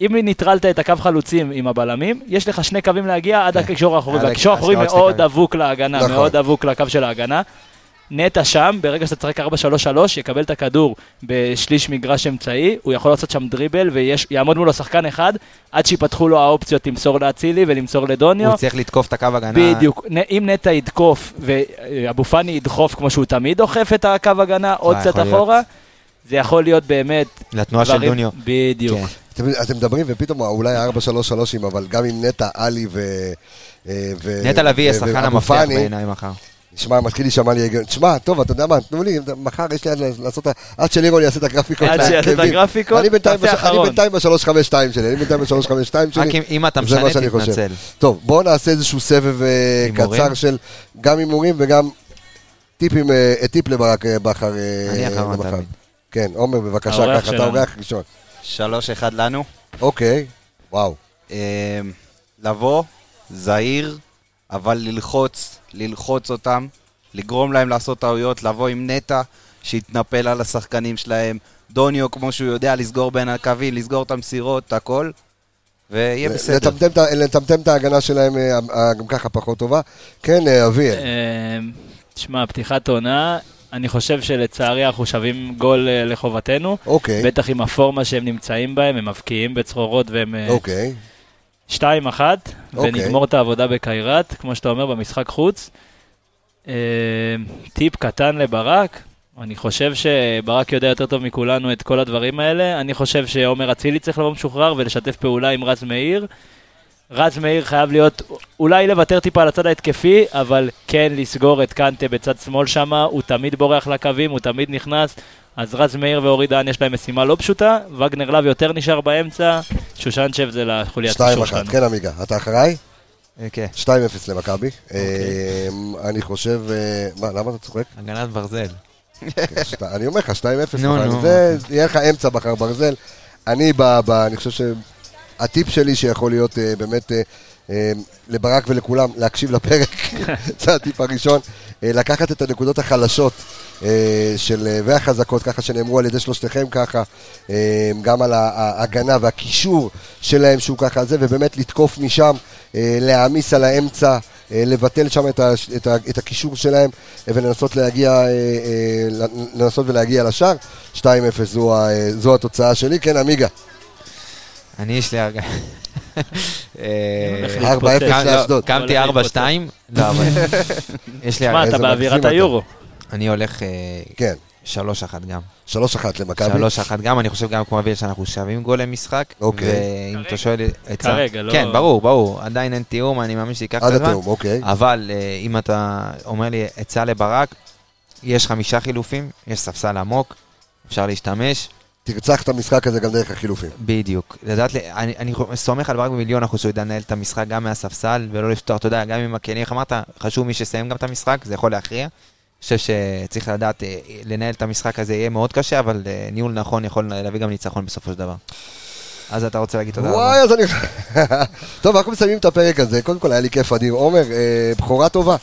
אם ניטרלת את הקו חלוצים עם הבלמים, יש לך שני קווים להגיע עד הקישור האחורי, והקישור האחורי מאוד. אבוק להגנה, נכון. מאוד אבוק לקו של ההגנה. נטע שם, ברגע שאתה תשחק 4-3-3, יקבל את הכדור בשליש מגרש אמצעי, הוא יכול לעשות שם דריבל ויעמוד מולו שחקן אחד, עד שיפתחו לו האופציות למסור לאצילי ולמסור לדוניו. הוא צריך לתקוף את הקו הגנה. בדיוק, אם נטע ידקוף ואבו פאני ידחוף כמו שהוא תמיד דוחף את הקו הגנה עוד אה, קצת. אחורה, זה יכול להיות באמת לתנועה של דוניו. בדיוק. כן. אתם, אתם מדברים ופתאום אולי 4-3-3, אבל גם עם נטע, עלי ו... אה, ו נטע לביא יהיה שחקן המפתח בעיניי מחר. שמע, מתחיל להישמע לי הגיון. תשמע, טוב, אתה יודע מה, תנו לי, מחר יש לי עד לעשות, עד שלירון יעשה את הגרפיקות. עד שיעשה את. הגרפיקות, אני בינתיים תעשה בש- אני אחרון. בינתיים ב-352 שלי, אני בינתיים ב-352 שלי. רק אם- אתה זה מה משנה, שאני חושב. תתנצל. טוב, בואו נעשה איזשהו סבב אה? קצר של גם הימורים וגם טיפים, אה, טיפ לברק אה, בכר. אני אחרון. תמיד. כן, עומר, בבקשה, ככה, אתה. אורח ראשון. שלוש אחד לנו. אוקיי, וואו. לבוא, זהיר, אבל ללחוץ, ללחוץ אותם, לגרום להם לעשות טעויות, לבוא עם נטע, שיתנפל על השחקנים שלהם, דוניו כמו שהוא יודע לסגור בין הקווים, לסגור את המסירות, את הכל, ויהיה בסדר. לטמטם לטמטם את ההגנה שלהם, אה, אה, גם ככה פחות טובה. כן, אה, אביאל. אה, תשמע, פתיחת עונה, אני חושב שלצערי אנחנו שווים גול אה, לחובתנו. אוקיי, בטח עם הפורמה שהם נמצאים בהם, הם מבקיעים בצרורות והם אה, אוקיי. 2-1, אוקיי. ונגמור את העבודה בקיירת, כמו שאתה אומר, במשחק חוץ. אה, טיפ קטן לברק, אני חושב שברק יודע יותר טוב מכולנו את כל הדברים האלה. אני חושב שעומר אצילי צריך לבוא משוחרר ולשתף פעולה עם רז מאיר. רז מאיר חייב להיות, אולי לוותר טיפה על הצד ההתקפי, אבל כן לסגור את קנטה בצד שמאל שם, הוא תמיד בורח לקווים, הוא תמיד נכנס. אז רז מאיר ואורי דהן יש להם משימה לא פשוטה, וגנר להב יותר נשאר באמצע, שושנצ'ב זה לחוליית שתיים קישור אחת. שלנו. כן, עמיגה. אתה אחריי? אה, כן, 2-0 למכבי. אה, אני חושב... אה, מה, למה אתה צוחק? הגנת ברזל. כן, אני אומר לך, 2-0. נו, מחר. נו. זה, יהיה לך אמצע בחר ברזל. אני, ב- ב- אני חושב שהטיפ שלי שיכול להיות אה, באמת לברק ולכולם, להקשיב לפרק, *laughs* זה הטיפ הראשון, לקחת את הנקודות החלשות אה, של, אה, והחזקות, ככה שנאמרו על ידי שלושתכם ככה, אה, גם על ההגנה והקישור שלהם שהוא ככה זה, ובאמת לתקוף משם, אה, להעמיס על האמצע. אה, לבטל שם את, ה, את, ה, את הקישור שלהם אה, ולנסות להגיע, אה, אה, לנסות ולהגיע לשער. 2-0 זו, אה, זו התוצאה שלי. כן, עמיגה. אני יש לי הרגע. אה, הולך 4-0 להתפוצץ. לאשדוד. קמתי הולך 4-2, לא, אבל יש לי שמע. אתה באווירת. היורו. אני הולך אה, כן, 3-1 גם. 3-1 למכבי. 3-1 גם, אני חושב גם כמו אביל שאנחנו שווים גול למשחק. אוקיי. ואם אתה שואל... את ה- כרגע, לא- כן, ברור, ברור. עדיין אין תיאום, אני מאמין שייקח עד את הזמן. התיאום, אוקיי. אבל אה, אם אתה אומר לי עצה לברק, יש חמישה חילופים, יש ספסל עמוק, אפשר להשתמש, תרצח את המשחק הזה גם דרך החילופים. בדיוק. לדעת, אני, אני סומך על ברק במיליון אחוז שהוא ידע לנהל את המשחק גם מהספסל, ולא לפתוח, אתה יודע, גם עם הכלים, איך אמרת, חשוב מי שיסיים גם את המשחק, זה יכול להכריע. אני חושב שצריך לדעת, אה, לנהל את המשחק הזה יהיה מאוד קשה, אבל אה, ניהול נכון יכול להביא גם ניצחון בסופו של דבר. אז אתה רוצה להגיד תודה וואי, רבה. אז אני... *laughs* טוב, אנחנו מסיימים את הפרק הזה. קודם כל, היה לי כיף אדיר. עומר, אה, בכורה טובה.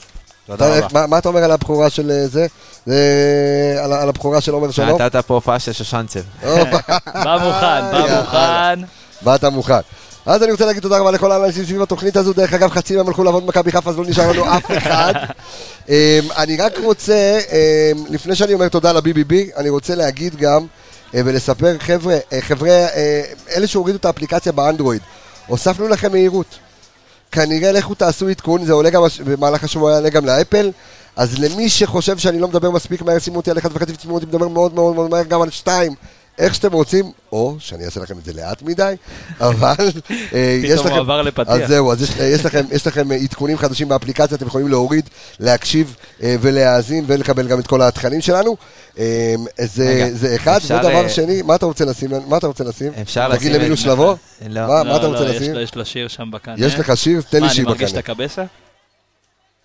תודה אתה- רבה. מה- מה אתה אומר על הבכורה של אה, זה? זה על ה- על הבכורה של עומר שלום? נתת פה הופעה של שושנצב. *laughs* בא מוכן, בא. מוכן. באת מוכן. אז אני רוצה להגיד תודה רבה לכל האנשים סביב התוכנית הזו. דרך אגב, חצי מהם הלכו לעבוד במכבי חיפה, אז לא נשאר לנו אף אחד. *laughs* אמ, אני רק רוצה, אמ, לפני שאני אומר תודה ל-BBB, אני רוצה להגיד גם אה, ולספר, חבר'ה, אה, חבר'ה, אה, אלה שהורידו את האפליקציה באנדרואיד, הוספנו לכם מהירות. כנראה לכו תעשו עדכון, זה עולה גם, במהלך השבוע יעלה גם לאפל. אז למי שחושב שאני לא מדבר מספיק מהר, שימו אותי על אחד וחצי ותשימו אותי מדבר מאוד מאוד מאוד מהר גם על שתיים, איך שאתם רוצים, או שאני אעשה לכם את זה לאט מדי, אבל *laughs* אה, יש פתאום לכם... הוא עבר לפתיח. אז זהו, אז יש, יש, לכם, יש לכם עדכונים חדשים באפליקציה, אתם יכולים להוריד, להקשיב אה, ולהאזין ולקבל גם את כל התכנים שלנו. אה, זה, רגע, זה אחד, ודבר אה, שני, מה אתה רוצה לשים? מה אתה רוצה לשים? אפשר תגיד לשים למינוס את- לבוא? *laughs* לא. מה, מה לא, אתה רוצה לא, יש לשים? לו- יש לו שיר שם בקנה. יש לך שיר? תן לי מה, שיר אני מרגיש את בקנה. הקבסה?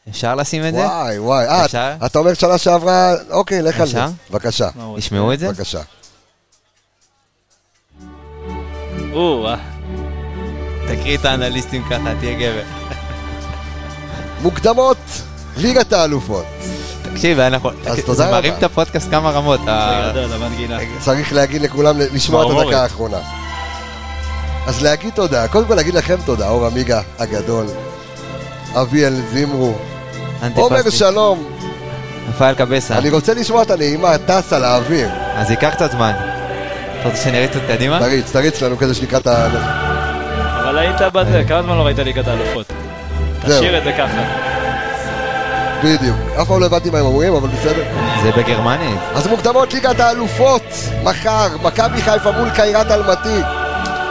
אפשר לשים את זה? וואי, וואי. אפשר? אתה אומר שנה שעברה, אוקיי, לך על זה. בבקשה, מה ישמעו את זה? בבקשה. רוצה? או, אה. תקריא את האנליסטים ככה, תהיה גבר. מוקדמות, ליגת האלופות. תקשיב, אנחנו... אז זה תודה מרים רבה. את הפודקאסט כמה רמות. ה- זה גדול, המנגינה. צריך להגיד לכולם, לשמוע את. הדקה האחרונה. אז להגיד תודה, קודם כל להגיד לכם תודה, אור עמיגה הגדול, אביאל זימרו, עומר. שלום, רפאל קבסה. אני רוצה לשמוע את הנעימה, טסה לאוויר. אז ייקח קצת זמן. אתה רוצה שנריץ קצת קדימה? תריץ, תריץ לנו כדי שנקרא את ה... אבל היית בזה, כמה זמן לא ראית ליגת האלופות? תשאיר את זה ככה. בדיוק. אף פעם לא הבנתי מה הם אומרים, אבל בסדר. זה בגרמנית. אז מוקדמות ליגת האלופות, מחר, מכבי חיפה מול קיירת אלמתי.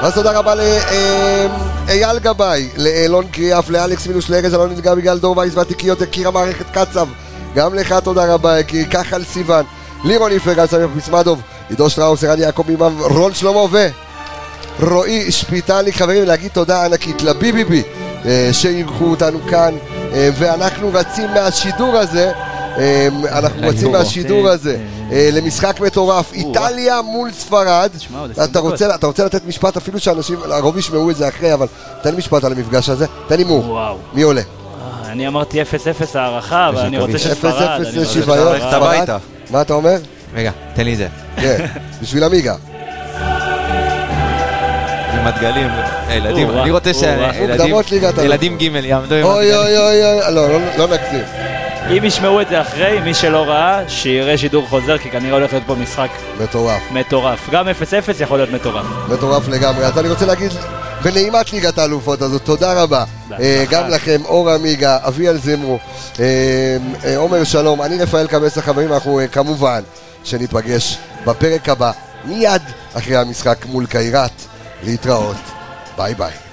אז תודה רבה לאייל גבאי, לאלון קריאף, לאלכס מינוס, לארז אלון נפגע בגלל דור וייס והתיקיות, יקיר המערכת קצב, גם לך תודה רבה, יקי, כחל סיוון, לירון איפרגן, סמי פסמדוב, עידו שטראוס, ערן יעקב ממם, רון שלמה ו... רועי שפיטלי, חברים, להגיד תודה ענקית לביביבי אה, שאירחו אותנו כאן, אה, ואנחנו רצים מהשידור הזה, אה, אנחנו רצים. מהשידור הזה אה, למשחק מטורף, איטליה מול ספרד. תשמע, עוד 20 אתה רוצה, אתה רוצה לתת משפט אפילו שאנשים, הרוב ישמעו את זה אחרי, אבל תן משפט על המפגש הזה, תן הימור. מי עולה? אני אמרתי 0-0 הערכה, אבל אני רוצה שספרד. 0-0 אני רוצה שוויון. מה אתה אומר? רגע, תן לי את זה. כן, בשביל עמיגה. עם הדגלים. הילדים, אני רוצה. שהילדים ג' יעמדו עם אוי הדגלים. אוי אוי אוי, לא, לא- לא נגזים. אם ישמעו את זה אחרי, מי שלא ראה, שיראה שידור חוזר, כי כנראה הולך להיות פה משחק מטורף. מטורף. גם 0-0 יכול להיות מטורף. מטורף לגמרי. אז אני רוצה להגיד, בנעימת ליגת האלופות הזאת, תודה רבה. אה, גם לכם, אור עמיגה, אביאל זמרו, אה, אה, עומר שלום, אני רפאל קבס החברים, אנחנו כמובן שניפגש בפרק הבא, מיד אחרי המשחק מול קיירת, להתראות. ביי ביי.